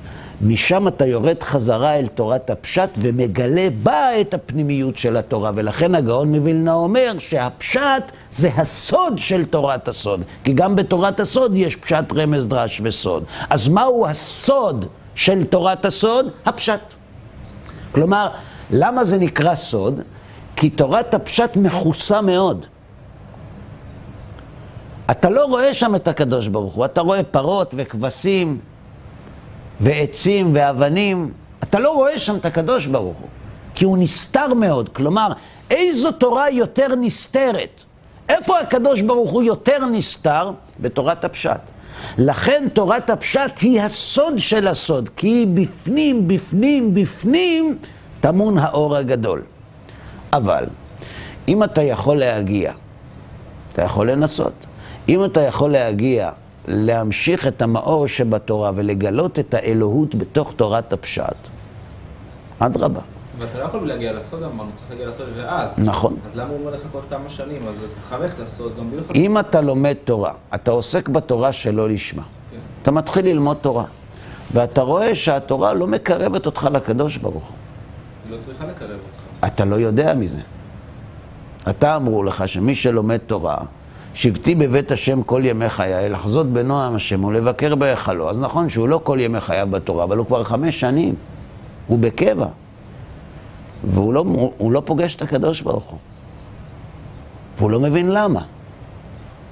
משם אתה יורד חזרה אל תורת הפשט ומגלה בה את הפנימיות של התורה. ולכן הגאון מווילנה אומר שהפשט זה הסוד של תורת הסוד. כי גם בתורת הסוד יש פשט, רמז, דרש וסוד. אז מהו הסוד של תורת הסוד? הפשט. כלומר, למה זה נקרא סוד? כי תורת הפשט מכוסה מאוד. אתה לא רואה שם את הקדוש ברוך הוא, אתה רואה פרות וכבשים ועצים ואבנים, אתה לא רואה שם את הקדוש ברוך הוא, כי הוא נסתר מאוד. כלומר, איזו תורה יותר נסתרת? איפה הקדוש ברוך הוא יותר נסתר? בתורת הפשט. לכן תורת הפשט היא הסוד של הסוד, כי בפנים, בפנים, בפנים, טמון האור הגדול. אבל, אם אתה יכול להגיע, אתה יכול לנסות. אם אתה יכול להגיע, להמשיך את המאור שבתורה ולגלות את האלוהות בתוך תורת הפשט, אדרבה. ואתה לא יכול להגיע לסוד, אמרנו, צריך להגיע לסוד ואז. נכון. אז למה הוא אומר לחכות כמה שנים? אז תחנך לסוד גם בלי לחכות. אם אתה לומד תורה, אתה עוסק בתורה שלא לשמה. כן. אתה מתחיל ללמוד תורה, ואתה רואה שהתורה לא מקרבת אותך לקדוש ברוך הוא. היא לא צריכה לקרב אותך. אתה לא יודע מזה. אתה אמרו לך שמי שלומד תורה, שבתי בבית השם כל ימי חיי, לחזות בנועם השם ולבקר בהיכלו. אז נכון שהוא לא כל ימי חייו בתורה, אבל הוא כבר חמש שנים, הוא בקבע. והוא לא, הוא, לא פוגש את הקדוש ברוך הוא. והוא לא מבין למה.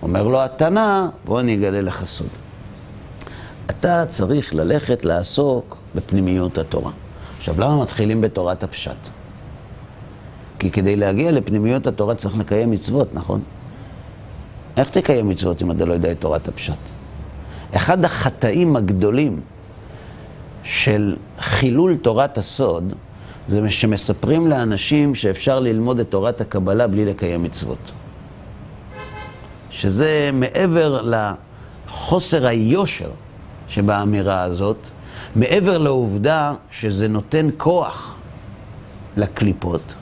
אומר לו התנא, בוא אני אגלה לך סוד. אתה צריך ללכת לעסוק בפנימיות התורה. עכשיו, למה מתחילים בתורת הפשט? כי כדי להגיע לפנימיות התורה צריך לקיים מצוות, נכון? איך תקיים מצוות אם אתה לא יודע את תורת הפשט? אחד החטאים הגדולים של חילול תורת הסוד, זה שמספרים לאנשים שאפשר ללמוד את תורת הקבלה בלי לקיים מצוות. שזה מעבר לחוסר היושר שבאמירה הזאת, מעבר לעובדה שזה נותן כוח לקליפות,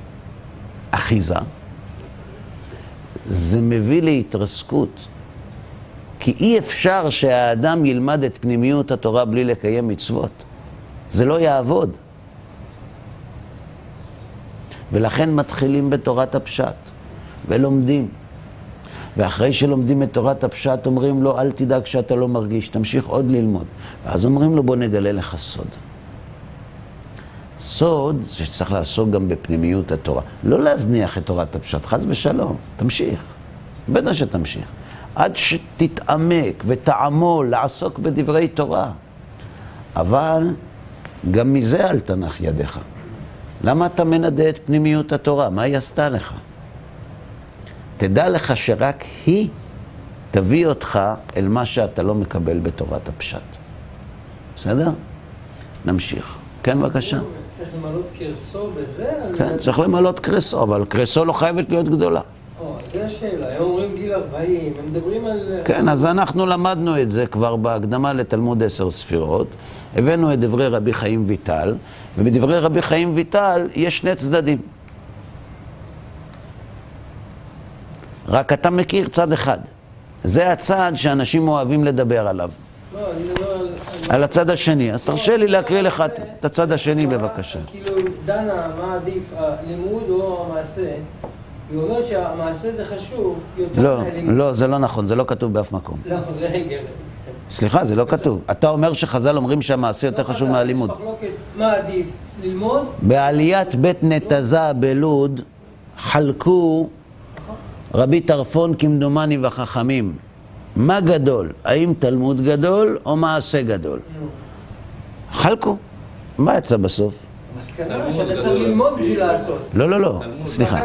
אחיזה, זה מביא להתרסקות. כי אי אפשר שהאדם ילמד את פנימיות התורה בלי לקיים מצוות. זה לא יעבוד. ולכן מתחילים בתורת הפשט, ולומדים. ואחרי שלומדים את תורת הפשט, אומרים לו, אל תדאג שאתה לא מרגיש, תמשיך עוד ללמוד. ואז אומרים לו, בוא נגלה לך סוד. סוד זה שצריך לעסוק גם בפנימיות התורה. לא להזניח את תורת הפשט, חס ושלום, תמשיך. בטח שתמשיך. עד שתתעמק ותעמול לעסוק בדברי תורה. אבל גם מזה אל תנח ידיך. למה אתה מנדה את פנימיות התורה? מה היא עשתה לך? תדע לך שרק היא תביא אותך אל מה שאתה לא מקבל בתורת הפשט. בסדר? נמשיך. כן, בבקשה. למלות קרסו בזה? כן, צריך למלות קרסו, אבל קרסו לא חייבת להיות גדולה. זו השאלה. הם אומרים גיל 40, הם מדברים על... כן, אז אנחנו למדנו את זה כבר בהקדמה לתלמוד עשר ספירות. הבאנו את דברי רבי חיים ויטל, ובדברי רבי חיים ויטל יש שני צדדים. רק אתה מכיר צד אחד. זה הצד שאנשים אוהבים לדבר עליו. לא, אני מדבר על... הצד השני. אז תרשה לי להקריא לך את- הצד השני בבקשה. כאילו, דנה, מה עדיף, הלימוד או המעשה? היא אומרת שהמעשה זה חשוב יותר לא. לא, זה לא נכון, זה לא כתוב באף מקום. לא, רגע. סליחה, זה לא כתוב. אתה אומר שחז"ל אומרים שהמעשה יותר חשוב מהלימוד. מה עדיף, ללמוד? בעליית בית נתזה בלוד חלקו רבי טרפון כמדומני וחכמים. מה גדול? האם תלמוד גדול או מעשה גדול? נו. חלקו. מה יצא בסוף? תלמוד שאתה. צריך ללמוד בשביל לעשות. לא, לא, לא. סליחה.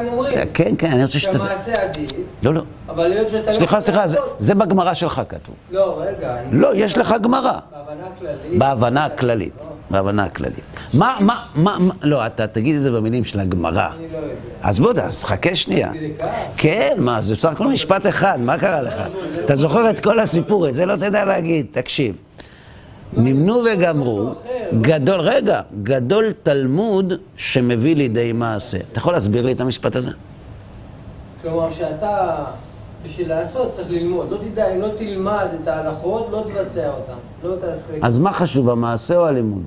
כן, כן, אני רוצה שת... שהמעשה עדיף, לא, לא. אבל היות שאתה לא... סליחה, סליחה, זה- בגמרא שלך כתוב. לא, רגע. לא, יש לך גמרא. בהבנה הכללית. בהבנה הכללית. לא, בהבנה הכללית. מה, מה, מה, לא, אתה תגיד את זה במילים של הגמרא. אני לא יודע. אז בוא, אז חכה שנייה. כן, מה, זה בסך הכל משפט אחד, מה קרה לך? אתה זוכר את כל הסיפור, את זה לא תדע להגיד, תקשיב. נמנו וגמרו, גדול, רגע, גדול תלמוד שמביא לידי מעשה. אתה יכול להסביר לי את המשפט הזה? כלומר, שאתה, בשביל לעשות, צריך ללמוד. לא תדע, אם לא תלמד את ההלכות, לא תבצע אותן. לא תעשה... אז מה חשוב, המעשה או הלימוד?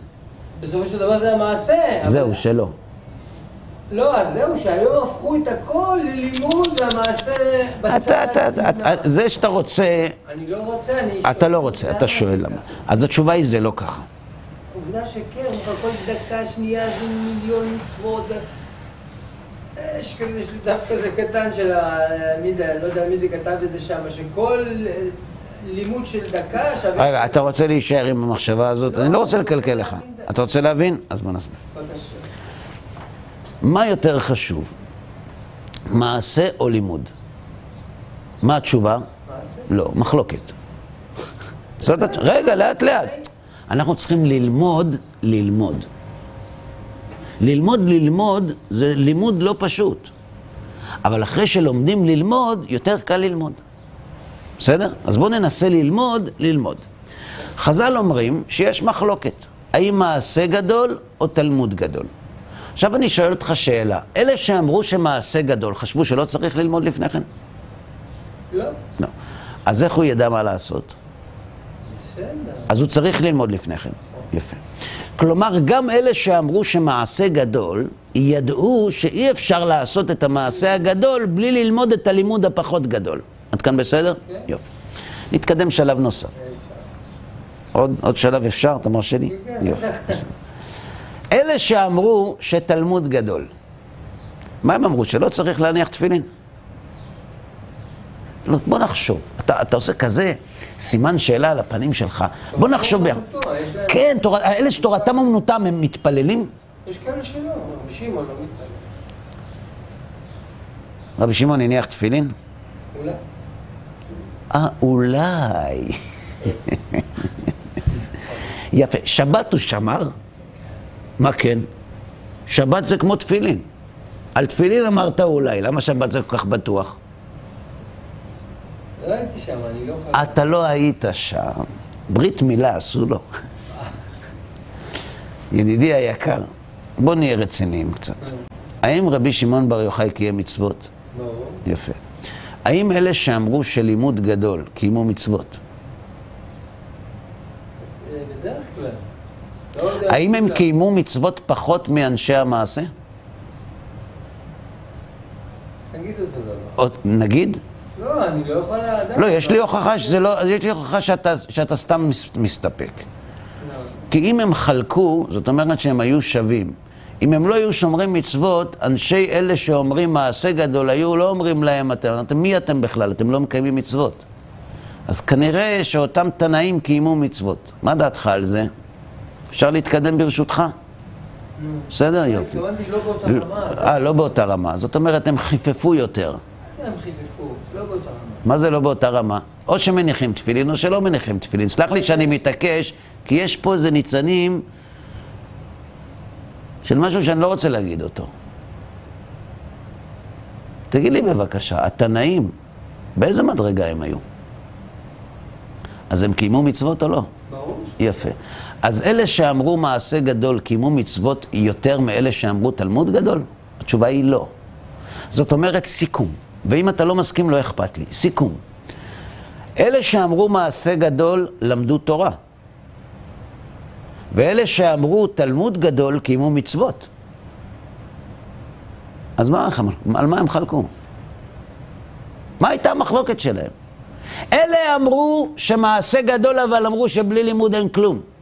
בסופו של דבר זה המעשה. אבל- זהו, שלא. לא, אז זהו, שהיום הפכו את הכל ללימוד והמעשה בצד. אתה, אתה, אתה, זה שאתה רוצה, אני לא רוצה, אני... אתה לא רוצה, אתה שואל למה. אז התשובה היא זה לא ככה. עובדה שכן, אבל כל דקה שנייה זה מיליון מצוות. יש כזה, יש לי דף כזה קטן של ה... מי זה, אני לא יודע מי זה כתב את זה שם, שכל אה, לימוד של דקה שווה... רגע, אתה רוצה להישאר עם המחשבה הזאת? אני לא רוצה לקלקל לך. אתה רוצה להבין? אז בוא נסביר. מה יותר חשוב, מעשה או לימוד? מה התשובה? מעשה. לא, מחלוקת. זאת הת... רגע, לאט לאט. אנחנו צריכים ללמוד, ללמוד. ללמוד, ללמוד, זה לימוד לא פשוט. אבל אחרי שלומדים ללמוד, יותר קל ללמוד. בסדר? אז בואו ננסה ללמוד, ללמוד. חז"ל אומרים שיש מחלוקת. האם מעשה גדול או תלמוד גדול? עכשיו אני שואל אותך שאלה. אלה שאמרו שמעשה גדול, חשבו שלא צריך ללמוד לפני כן? לא, לא. אז איך הוא ידע מה לעשות? בסדר. אז הוא צריך ללמוד לפני כן. יפה. כלומר, גם אלה שאמרו שמעשה גדול, ידעו שאי אפשר לעשות את המעשה הגדול בלי ללמוד את הלימוד הפחות גדול. עד כאן בסדר? כן. יופי. נתקדם שלב נוסף. עוד, עוד שלב אפשר? אתה מרשה לי? כן. יופי. אלה שאמרו שתלמוד גדול, מה הם אמרו? שלא צריך להניח תפילין? לא, בוא נחשוב. אתה, אתה עושה כזה סימן שאלה על הפנים שלך. בוא נחשוב ביחד. כן, תור... אלה שתורתם אומנותם, הם מתפללים? יש כאלה שלא, רבי שמעון לא מתפלל. רבי שמעון הניח תפילין? אולי. אה, אולי. יפה. שבת הוא שמר? מה כן? שבת זה כמו תפילין. על תפילין אמרת אולי, למה שבת זה כל כך בטוח? לא הייתי שם, אני לא חייב. אתה לא היית שם. ברית מילה עשו לו. ידידי היקר, בוא נהיה רציניים קצת. האם רבי שמעון בר יוחאי קיים מצוות? ברור. יפה. האם אלה שאמרו שלימוד גדול קיימו מצוות? אה, בדרך כלל. האם הם. קיימו מצוות פחות מאנשי המעשה? תגיד אותו דבר. או, נגיד? לא, אני לא יכול לדעת. לא, יש לי הוכחה שזה לא, יש לי הוכחה שאתה, שאתה סתם מס- מסתפק. לא. כי אם הם חלקו, זאת אומרת שהם היו שווים. אם הם לא היו שומרים מצוות, אנשי אלה שאומרים מעשה גדול היו, לא אומרים להם אתם, אתם מי אתם בכלל? אתם לא מקיימים מצוות. אז כנראה שאותם תנאים קיימו מצוות. מה דעתך על זה? אפשר להתקדם ברשותך? בסדר? יופי. לא אה, לא באותה רמה. זאת אומרת, הם חיפפו יותר. הם חיפפו, לא באותה רמה. מה זה לא באותה רמה? או שמניחים תפילין או שלא מניחים תפילין. סלח לי שאני מתעקש, כי יש פה איזה ניצנים של משהו שאני לא רוצה להגיד אותו. תגיד לי בבקשה, התנאים, באיזה מדרגה הם היו? אז הם קיימו מצוות או לא? ברור. יפה. אז אלה שאמרו מעשה גדול קיימו מצוות יותר מאלה שאמרו תלמוד גדול? התשובה היא לא. זאת אומרת סיכום. ואם אתה לא מסכים, לא אכפת לי. סיכום. אלה שאמרו מעשה גדול למדו תורה. ואלה שאמרו תלמוד גדול קיימו מצוות. אז מה, על מה הם חלקו? מה הייתה המחלוקת שלהם? אלה אמרו שמעשה גדול, אבל אמרו שבלי לימוד אין כלום.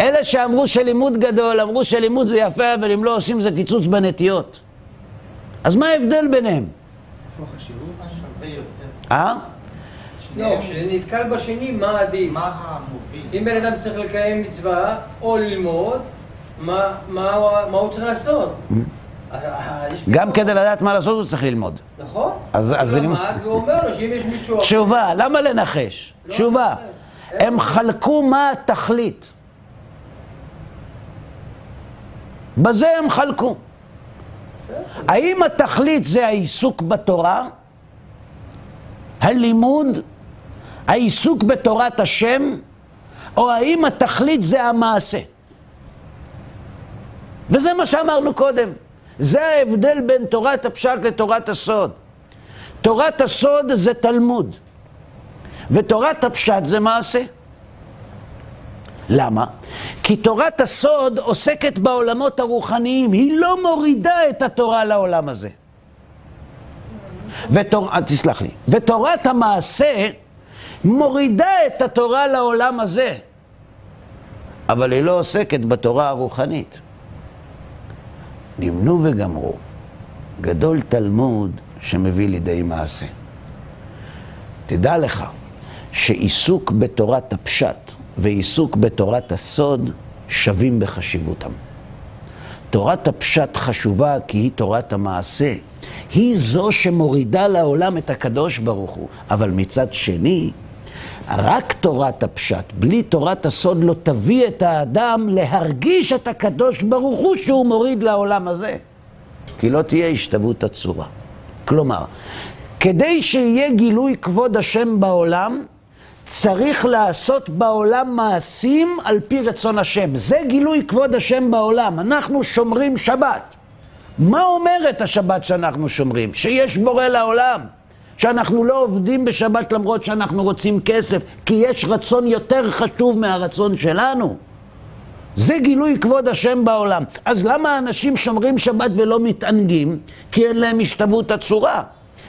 אלה שאמרו שלימוד גדול, אמרו שלימוד זה יפה, אבל אם לא עושים זה קיצוץ בנטיות. אז מה ההבדל ביניהם? איפה החשיבות? שווה יותר. אה? לא, כשזה נתקל בשני, מה עדיף? מה המוביל? אם בן אדם צריך לקיים מצווה או ללמוד, מה, מה, הוא- מה הוא צריך לעשות? יש גם. כדי לדעת מה לעשות הוא צריך ללמוד. נכון? אז- אז זה- הוא למד ואומר לו שאם יש מישהו... אחר- תשובה, למה לנחש? לא, תשובה. לא. הם חלקו מה התכלית. בזה הם חלקו. האם התכלית זה העיסוק בתורה, הלימוד, העיסוק בתורת השם, או האם התכלית זה המעשה? וזה מה שאמרנו קודם. זה ההבדל בין תורת הפשט לתורת הסוד. תורת הסוד זה תלמוד, ותורת הפשט זה מעשה. למה? כי תורת הסוד עוסקת בעולמות הרוחניים, היא לא מורידה את התורה לעולם הזה. ותור... אה, תסלח לי. ותורת המעשה מורידה את התורה לעולם הזה, אבל היא לא עוסקת בתורה הרוחנית. נמנו וגמרו. גדול תלמוד שמביא לידי מעשה. תדע לך שעיסוק בתורת הפשט ועיסוק בתורת הסוד שווים בחשיבותם. תורת הפשט חשובה כי היא תורת המעשה. היא זו שמורידה לעולם את הקדוש ברוך הוא. אבל מצד שני, רק תורת הפשט, בלי תורת הסוד, לא תביא את האדם להרגיש את הקדוש ברוך הוא שהוא מוריד לעולם הזה. כי לא תהיה השתוות הצורה. כלומר, כדי שיהיה גילוי כבוד השם בעולם, צריך לעשות בעולם מעשים על פי רצון השם. זה גילוי כבוד השם בעולם. אנחנו שומרים שבת. מה אומרת השבת שאנחנו שומרים? שיש בורא לעולם. שאנחנו לא עובדים בשבת למרות שאנחנו רוצים כסף, כי יש רצון יותר חשוב מהרצון שלנו. זה גילוי כבוד השם בעולם. אז למה אנשים שומרים שבת ולא מתענגים? כי אין להם השתוות הצורה.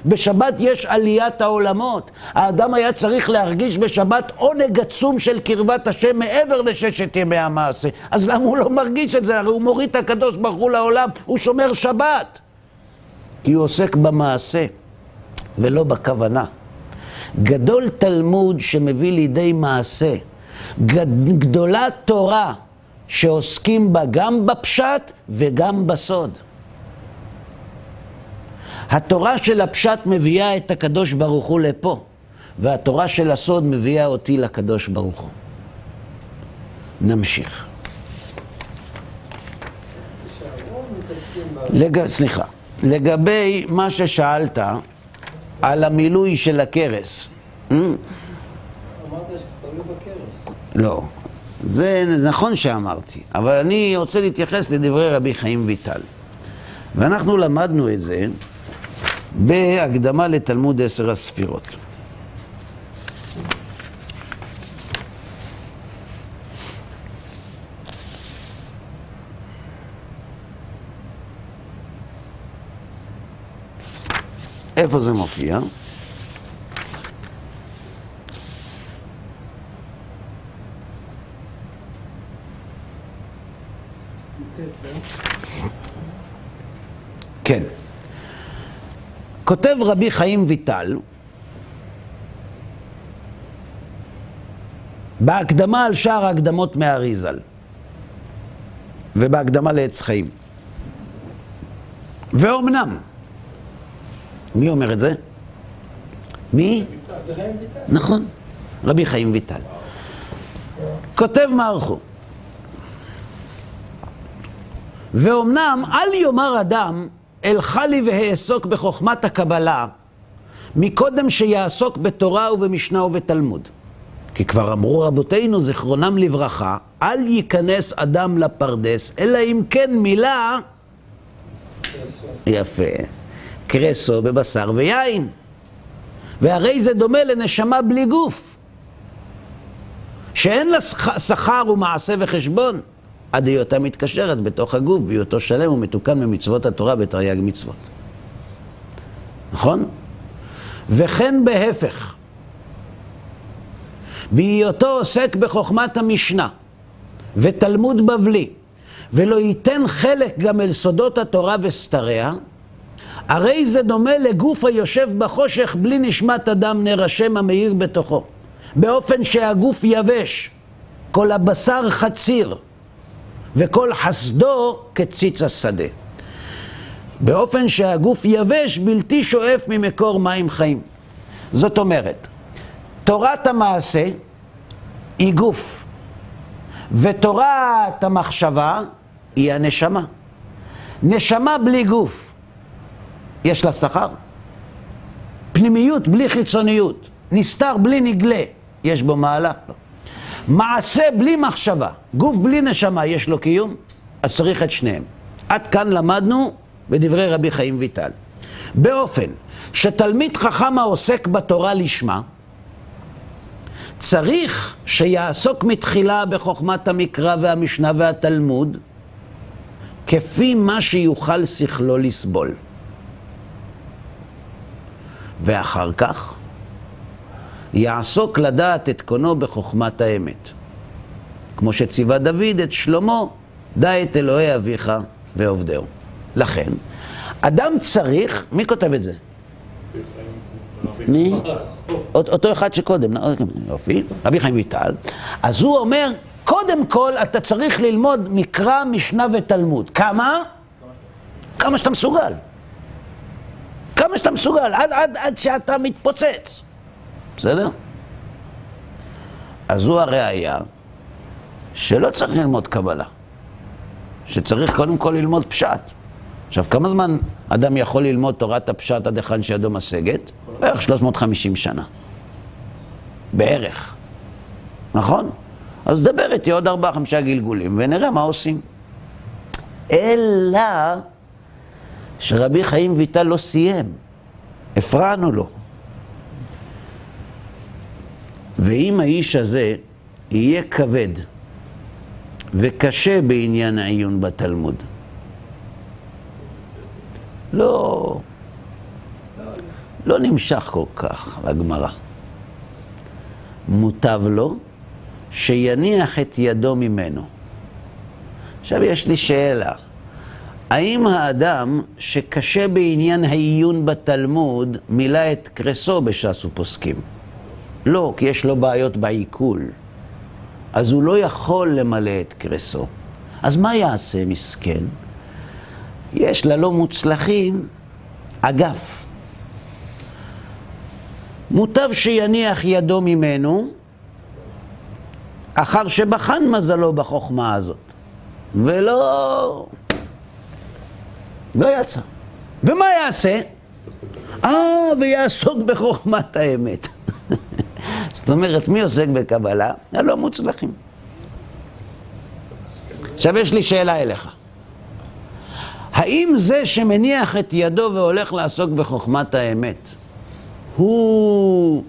בשבת יש עליית העולמות. האדם היה צריך להרגיש בשבת עונג עצום של קרבת השם מעבר לששת ימי המעשה. אז למה הוא לא מרגיש את זה? הרי הוא מוריד את הקדוש ברוך הוא לעולם, הוא שומר שבת. כי הוא עוסק במעשה ולא בכוונה. גדול תלמוד שמביא לידי מעשה. גד- גדולה תורה שעוסקים בה גם בפשט וגם בסוד. התורה של הפשט מביאה את הקדוש ברוך הוא לפה, והתורה של הסוד מביאה אותי לקדוש ברוך הוא. נמשיך. לג... סליחה, לגבי מה ששאלת על המילוי של הכרס. אמרת שתלוי בכרס. לא. זה נכון שאמרתי, אבל אני רוצה להתייחס לדברי רבי חיים ויטל. ואנחנו למדנו את זה בהקדמה לתלמוד עשר הספירות. איפה זה מופיע? כן. כותב רבי חיים ויטל, בהקדמה על שער ההקדמות מהאריזל, ובהקדמה לעץ חיים. ואומנם, מי אומר את זה? מי? נכון, רבי חיים ויטל. כותב מערכו, ואומנם אל יאמר אדם, אלכה לי ואעסוק בחוכמת הקבלה, מקודם שיעסוק בתורה ובמשנה ובתלמוד. כי כבר אמרו רבותינו, זיכרונם לברכה, אל ייכנס אדם לפרדס, אלא אם כן מילה... יפה. קרסו בבשר ויין. והרי זה דומה לנשמה בלי גוף, שאין לה שכ- שכר ומעשה וחשבון, עד היותה מתקשרת בתוך הגוף, בהיותו שלם ומתוקן במצוות התורה בתרי"ג מצוות. נכון? וכן בהפך, בהיותו עוסק בחוכמת המשנה ותלמוד בבלי, ולא ייתן חלק גם אל סודות התורה וסתריה, הרי זה דומה לגוף היושב בחושך בלי נשמת אדם נר השם המאיר בתוכו, באופן שהגוף יבש, כל הבשר חציר, וכל חסדו כציץ השדה. באופן שהגוף יבש בלתי שואף ממקור מים חיים. זאת אומרת, תורת המעשה היא גוף, ותורת המחשבה היא הנשמה. נשמה בלי גוף, יש לה שכר. פנימיות בלי חיצוניות, נסתר בלי נגלה, יש בו מעלה. לא. מעשה בלי מחשבה, גוף בלי נשמה, יש לו קיום? אז צריך את שניהם. עד כאן למדנו בדברי רבי חיים ויטל. באופן שתלמיד חכם העוסק בתורה לשמה, צריך שיעסוק מתחילה בחוכמת המקרא והמשנה והתלמוד, כפי מה שיוכל שכלו לסבול. ואחר כך יעסוק לדעת את קונו בחוכמת האמת. כמו שציווה דוד את שלמה, דע את אלוהי אביך ועובדהו. לכן, אדם צריך, מי כותב את זה? מי? אות- אותו אחד שקודם, יופי, רבי חיים ויטל. אז הוא אומר, קודם כל אתה צריך ללמוד מקרא, משנה ותלמוד. כמה? כמה שאתה מסוגל. כמה שאתה מסוגל, עד, עד, עד שאתה מתפוצץ. בסדר? אז זו הראייה שלא צריך ללמוד קבלה, שצריך קודם כל ללמוד פשט. עכשיו, כמה זמן אדם יכול ללמוד תורת הפשט עד היכן שידו משגת? בערך 350 שנה. בערך. נכון? אז דבר איתי עוד ארבעה, חמישה גלגולים, ונראה מה עושים. אלא שרבי חיים ויטל לא סיים, הפרענו לו. ואם האיש הזה יהיה כבד וקשה בעניין העיון בתלמוד, לא, לא נמשך כל כך לגמרא. מוטב לו שיניח את ידו ממנו. עכשיו יש לי שאלה. האם האדם שקשה בעניין העיון בתלמוד מילא את קרסו בש"ס ופוסקים? לא, כי יש לו בעיות בעיכול. אז הוא לא יכול למלא את קרסו. אז מה יעשה מסכן? יש ללא מוצלחים אגף. מוטב שיניח ידו ממנו, אחר שבחן מזלו בחוכמה הזאת. ולא... לא יצא. ומה יעשה? אה, ויעסוק בחוכמת האמת. זאת אומרת, מי עוסק בקבלה? הלא מוצלחים. עכשיו יש לי שאלה אליך. האם זה שמניח את ידו והולך לעסוק בחוכמת האמת, הוא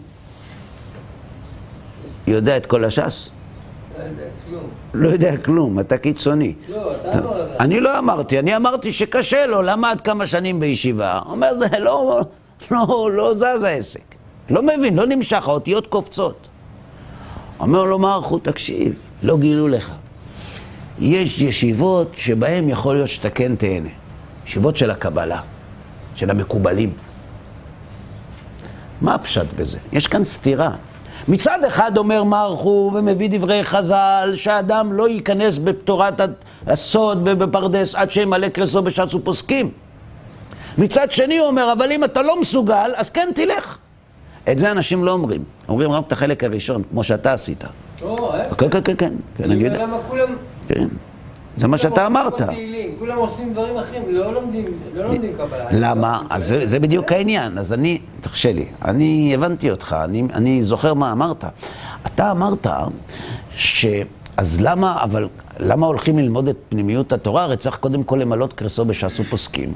יודע את כל הש"ס? לא יודע כלום. לא יודע כלום, אתה קיצוני. לא, אתה אמרת. אני לא אמרתי, אני אמרתי שקשה לו, למד כמה שנים בישיבה. אומר, זה לא, לא, לא זז העסק. לא מבין, לא נמשך, האותיות קופצות. אומר לו מרחו, תקשיב, לא גילו לך. יש ישיבות שבהן יכול להיות שאתה כן תהנה. ישיבות של הקבלה, של המקובלים. מה הפשט בזה? יש כאן סתירה. מצד אחד אומר מרחו ומביא דברי חז"ל שאדם לא ייכנס בתורת הסוד ובפרדס עד שימלא קרסו בש"ס ופוסקים. מצד שני הוא אומר, אבל אם אתה לא מסוגל, אז כן תלך. את זה אנשים לא אומרים. אומרים רק את החלק הראשון, כמו שאתה עשית. לא, ההפך. כן, כן, כן, כן, כן, אני יודע. למה כולם... כן. זה מה שאתה אמרת. כולם עושים דברים אחרים, לא לומדים, לא לומדים קבלה. למה? אז זה, בדיוק העניין. אז אני, תרשה לי, אני הבנתי אותך, אני, זוכר מה אמרת. אתה אמרת ש... אז למה, אבל למה הולכים ללמוד את פנימיות התורה? הרי צריך קודם כל למלות קרסו בש"ס ופוסקים.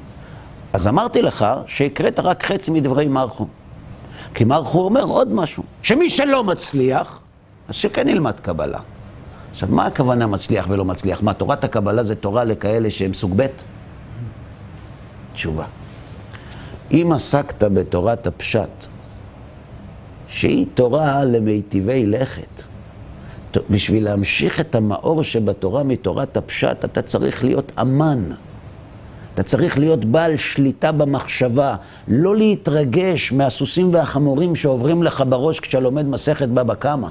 אז אמרתי לך שהקראת רק חצי מדברי מרחו. כי מרחו אומר עוד משהו, שמי שלא מצליח, אז שכן ילמד קבלה. עכשיו, מה הכוונה מצליח ולא מצליח? מה, תורת הקבלה זה תורה לכאלה שהם סוג ב'? תשובה. אם עסקת בתורת הפשט, שהיא תורה למיטיבי לכת, בשביל להמשיך את המאור שבתורה מתורת הפשט, אתה צריך להיות אמן. אתה צריך להיות בעל שליטה במחשבה, לא להתרגש מהסוסים והחמורים שעוברים לך בראש כשאתה לומד מסכת בבא קמא.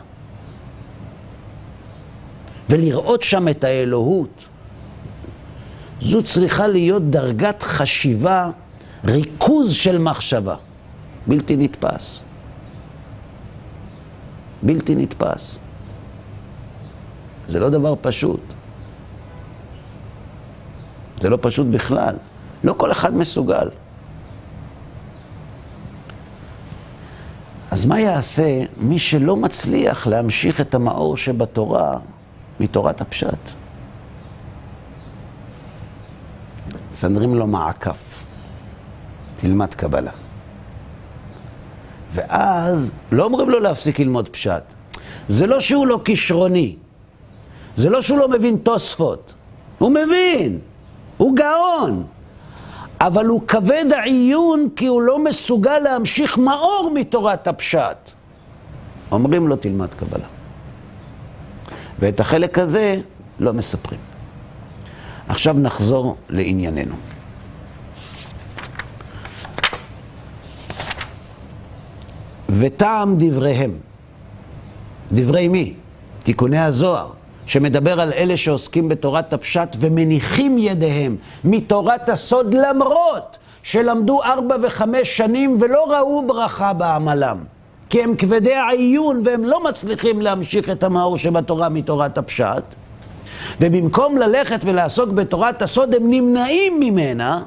ולראות שם את האלוהות. זו צריכה להיות דרגת חשיבה, ריכוז של מחשבה. בלתי נתפס. בלתי נתפס. זה לא דבר פשוט. זה לא פשוט בכלל. לא כל אחד מסוגל. אז מה יעשה מי שלא מצליח להמשיך את המאור שבתורה מתורת הפשט? סנדרים לו מעקף, תלמד קבלה. ואז לא אומרים לו להפסיק ללמוד פשט. זה לא שהוא לא כישרוני, זה לא שהוא לא מבין תוספות, הוא מבין, הוא גאון, אבל הוא כבד העיון כי הוא לא מסוגל להמשיך מאור מתורת הפשט. אומרים לו תלמד קבלה. ואת החלק הזה לא מספרים. עכשיו נחזור לענייננו. וטעם דבריהם. דברי מי? תיקוני הזוהר, שמדבר על אלה שעוסקים בתורת הפשט ומניחים ידיהם מתורת הסוד למרות שלמדו ארבע וחמש שנים ולא ראו ברכה בעמלם. כי הם כבדי העיון והם לא מצליחים להמשיך את המאור שבתורה מתורת הפשט. ובמקום ללכת ולעסוק בתורת הסוד הם נמנעים ממנה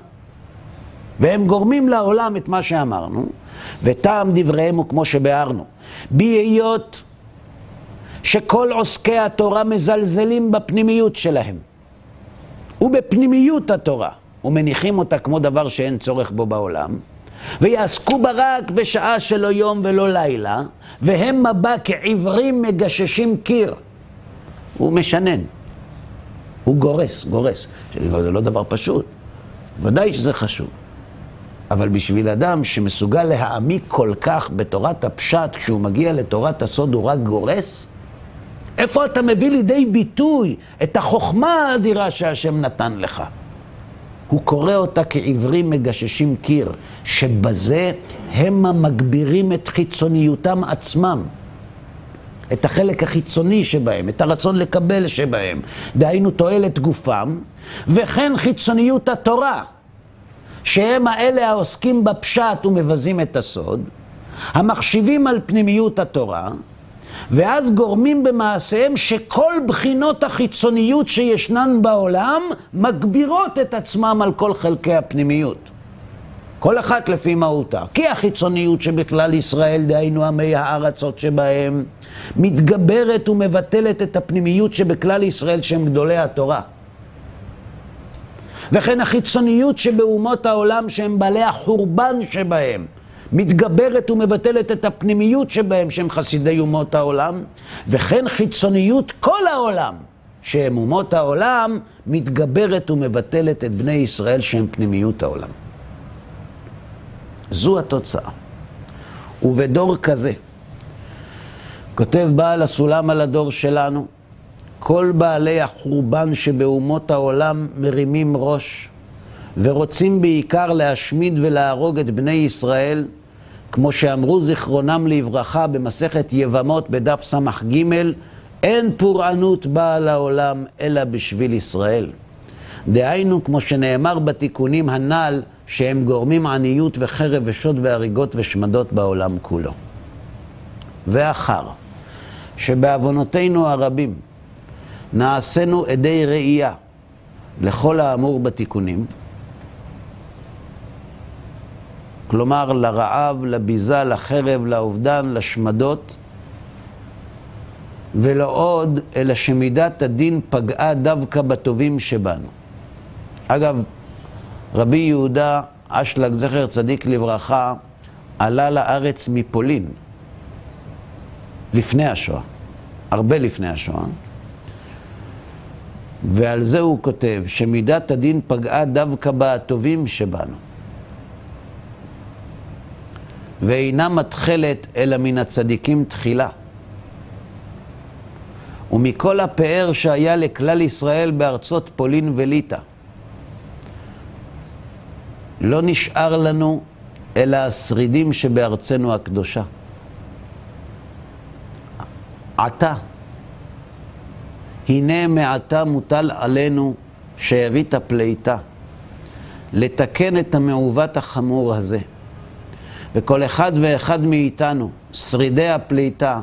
והם גורמים לעולם את מה שאמרנו, וטעם דבריהם הוא כמו שביארנו. בהיות שכל עוסקי התורה מזלזלים בפנימיות שלהם. ובפנימיות התורה. ומניחים אותה כמו דבר שאין צורך בו בעולם. ויעסקו בה רק בשעה שלא יום ולא לילה והם מבע כעיוורים מגששים קיר. הוא משנן, הוא גורס, גורס. זה לא דבר פשוט, ודאי שזה חשוב. אבל בשביל אדם שמסוגל להעמיק כל כך בתורת הפשט כשהוא מגיע לתורת הסוד הוא רק גורס איפה אתה מביא לידי ביטוי את החוכמה האדירה שהשם נתן לך? הוא קורא אותה כעברים מגששים קיר, שבזה הם המגבירים את חיצוניותם עצמם. את החלק החיצוני שבהם, את הרצון לקבל שבהם, דהיינו תועלת גופם, וכן חיצוניות התורה, שהם האלה העוסקים בפשט ומבזים את הסוד, המחשיבים על פנימיות התורה, ואז גורמים במעשיהם שכל בחינות החיצוניות שישנן בעולם מגבירות את עצמם על כל חלקי הפנימיות. כל אחת לפי מהותה. כי החיצוניות שבכלל ישראל, דהיינו עמי הארצות שבהם, מתגברת ומבטלת את הפנימיות שבכלל ישראל שהם גדולי התורה. וכן החיצוניות שבאומות העולם שהם בעלי החורבן שבהם, מתגברת ומבטלת את הפנימיות שבהם שהם חסידי אומות העולם, וכן חיצוניות כל העולם, שהם אומות העולם, מתגברת ומבטלת את בני ישראל שהם פנימיות העולם. זו התוצאה. ובדור כזה, כותב בעל הסולם על הדור שלנו, כל בעלי החורבן שבאומות העולם מרימים ראש ורוצים בעיקר להשמיד ולהרוג את בני ישראל, כמו שאמרו זיכרונם לברכה במסכת יבמות בדף ס"ג, אין פורענות באה לעולם אלא בשביל ישראל. דהיינו, כמו שנאמר בתיקונים הנ"ל, שהם גורמים עניות וחרב ושוד והריגות ושמדות בעולם כולו. ואחר שבעוונותינו הרבים נעשינו עדי ראייה לכל האמור בתיקונים, כלומר לרעב, לביזה, לחרב, לאובדן, לשמדות, ולא עוד, אלא שמידת הדין פגעה דווקא בטובים שבנו. אגב, רבי יהודה אשלג, זכר צדיק לברכה, עלה לארץ מפולין, לפני השואה, הרבה לפני השואה, ועל זה הוא כותב, שמידת הדין פגעה דווקא בטובים שבנו. ואינה מתחלת אלא מן הצדיקים תחילה. ומכל הפאר שהיה לכלל ישראל בארצות פולין וליטא. לא נשאר לנו אלא השרידים שבארצנו הקדושה. עתה, הנה מעתה מוטל עלינו שארית הפליטה, לתקן את המעוות החמור הזה. וכל אחד ואחד מאיתנו, שרידי הפליטה,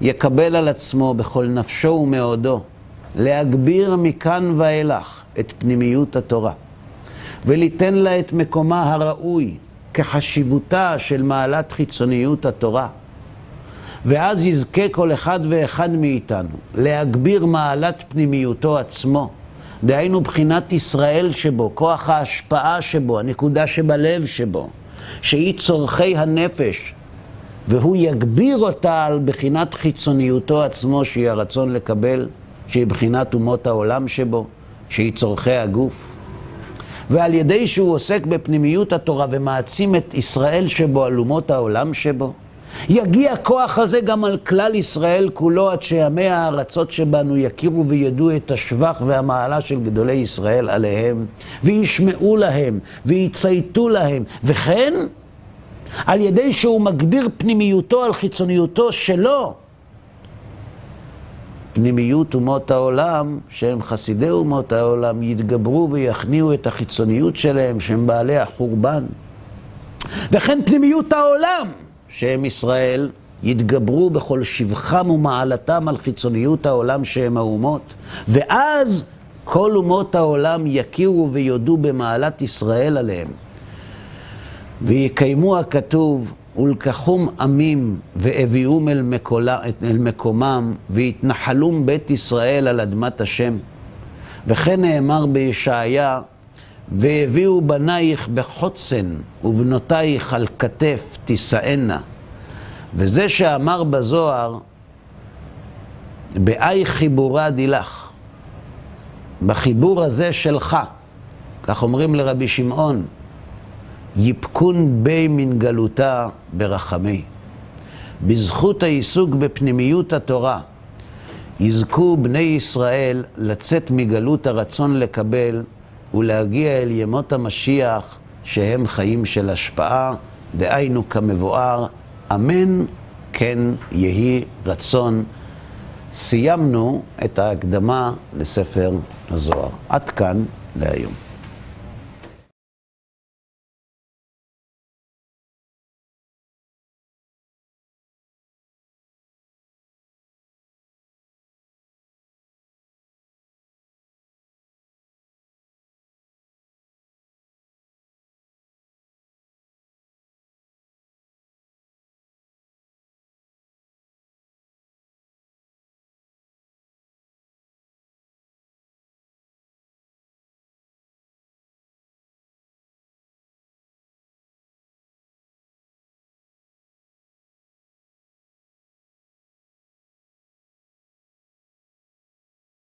יקבל על עצמו בכל נפשו ומאודו להגביר מכאן ואילך את פנימיות התורה, וליתן לה את מקומה הראוי כחשיבותה של מעלת חיצוניות התורה. ואז יזכה כל אחד ואחד מאיתנו להגביר מעלת פנימיותו עצמו, דהיינו בחינת ישראל שבו, כוח ההשפעה שבו, הנקודה שבלב שבו, שהיא צורכי הנפש, והוא יגביר אותה על בחינת חיצוניותו עצמו, שהיא הרצון לקבל, שהיא בחינת אומות העולם שבו, שהיא צורכי הגוף. ועל ידי שהוא עוסק בפנימיות התורה ומעצים את ישראל שבו על אומות העולם שבו, יגיע הכוח הזה גם על כלל ישראל כולו, עד שימי הארצות שבנו יכירו וידעו את השבח והמעלה של גדולי ישראל עליהם, וישמעו להם, ויצייתו להם, וכן על ידי שהוא מגביר פנימיותו על חיצוניותו שלו. פנימיות אומות העולם, שהם חסידי אומות העולם, יתגברו ויכניעו את החיצוניות שלהם, שהם בעלי החורבן. וכן פנימיות העולם, שהם ישראל, יתגברו בכל שבחם ומעלתם על חיצוניות העולם שהם האומות. ואז כל אומות העולם יכירו ויודו במעלת ישראל עליהם. ויקיימו הכתוב, ולקחום עמים והביאום אל, מקולה, אל מקומם, ויתנחלום בית ישראל על אדמת השם. וכן נאמר בישעיה, והביאו בנייך בחוצן, ובנותייך על כתף תישאנה. וזה שאמר בזוהר, באי חיבורה דילך. בחיבור הזה שלך, כך אומרים לרבי שמעון, יפקון בי מן גלותה ברחמי. בזכות העיסוק בפנימיות התורה, יזכו בני ישראל לצאת מגלות הרצון לקבל ולהגיע אל ימות המשיח שהם חיים של השפעה, דהיינו כמבואר, אמן כן יהי רצון. סיימנו את ההקדמה לספר הזוהר. עד כאן להיום.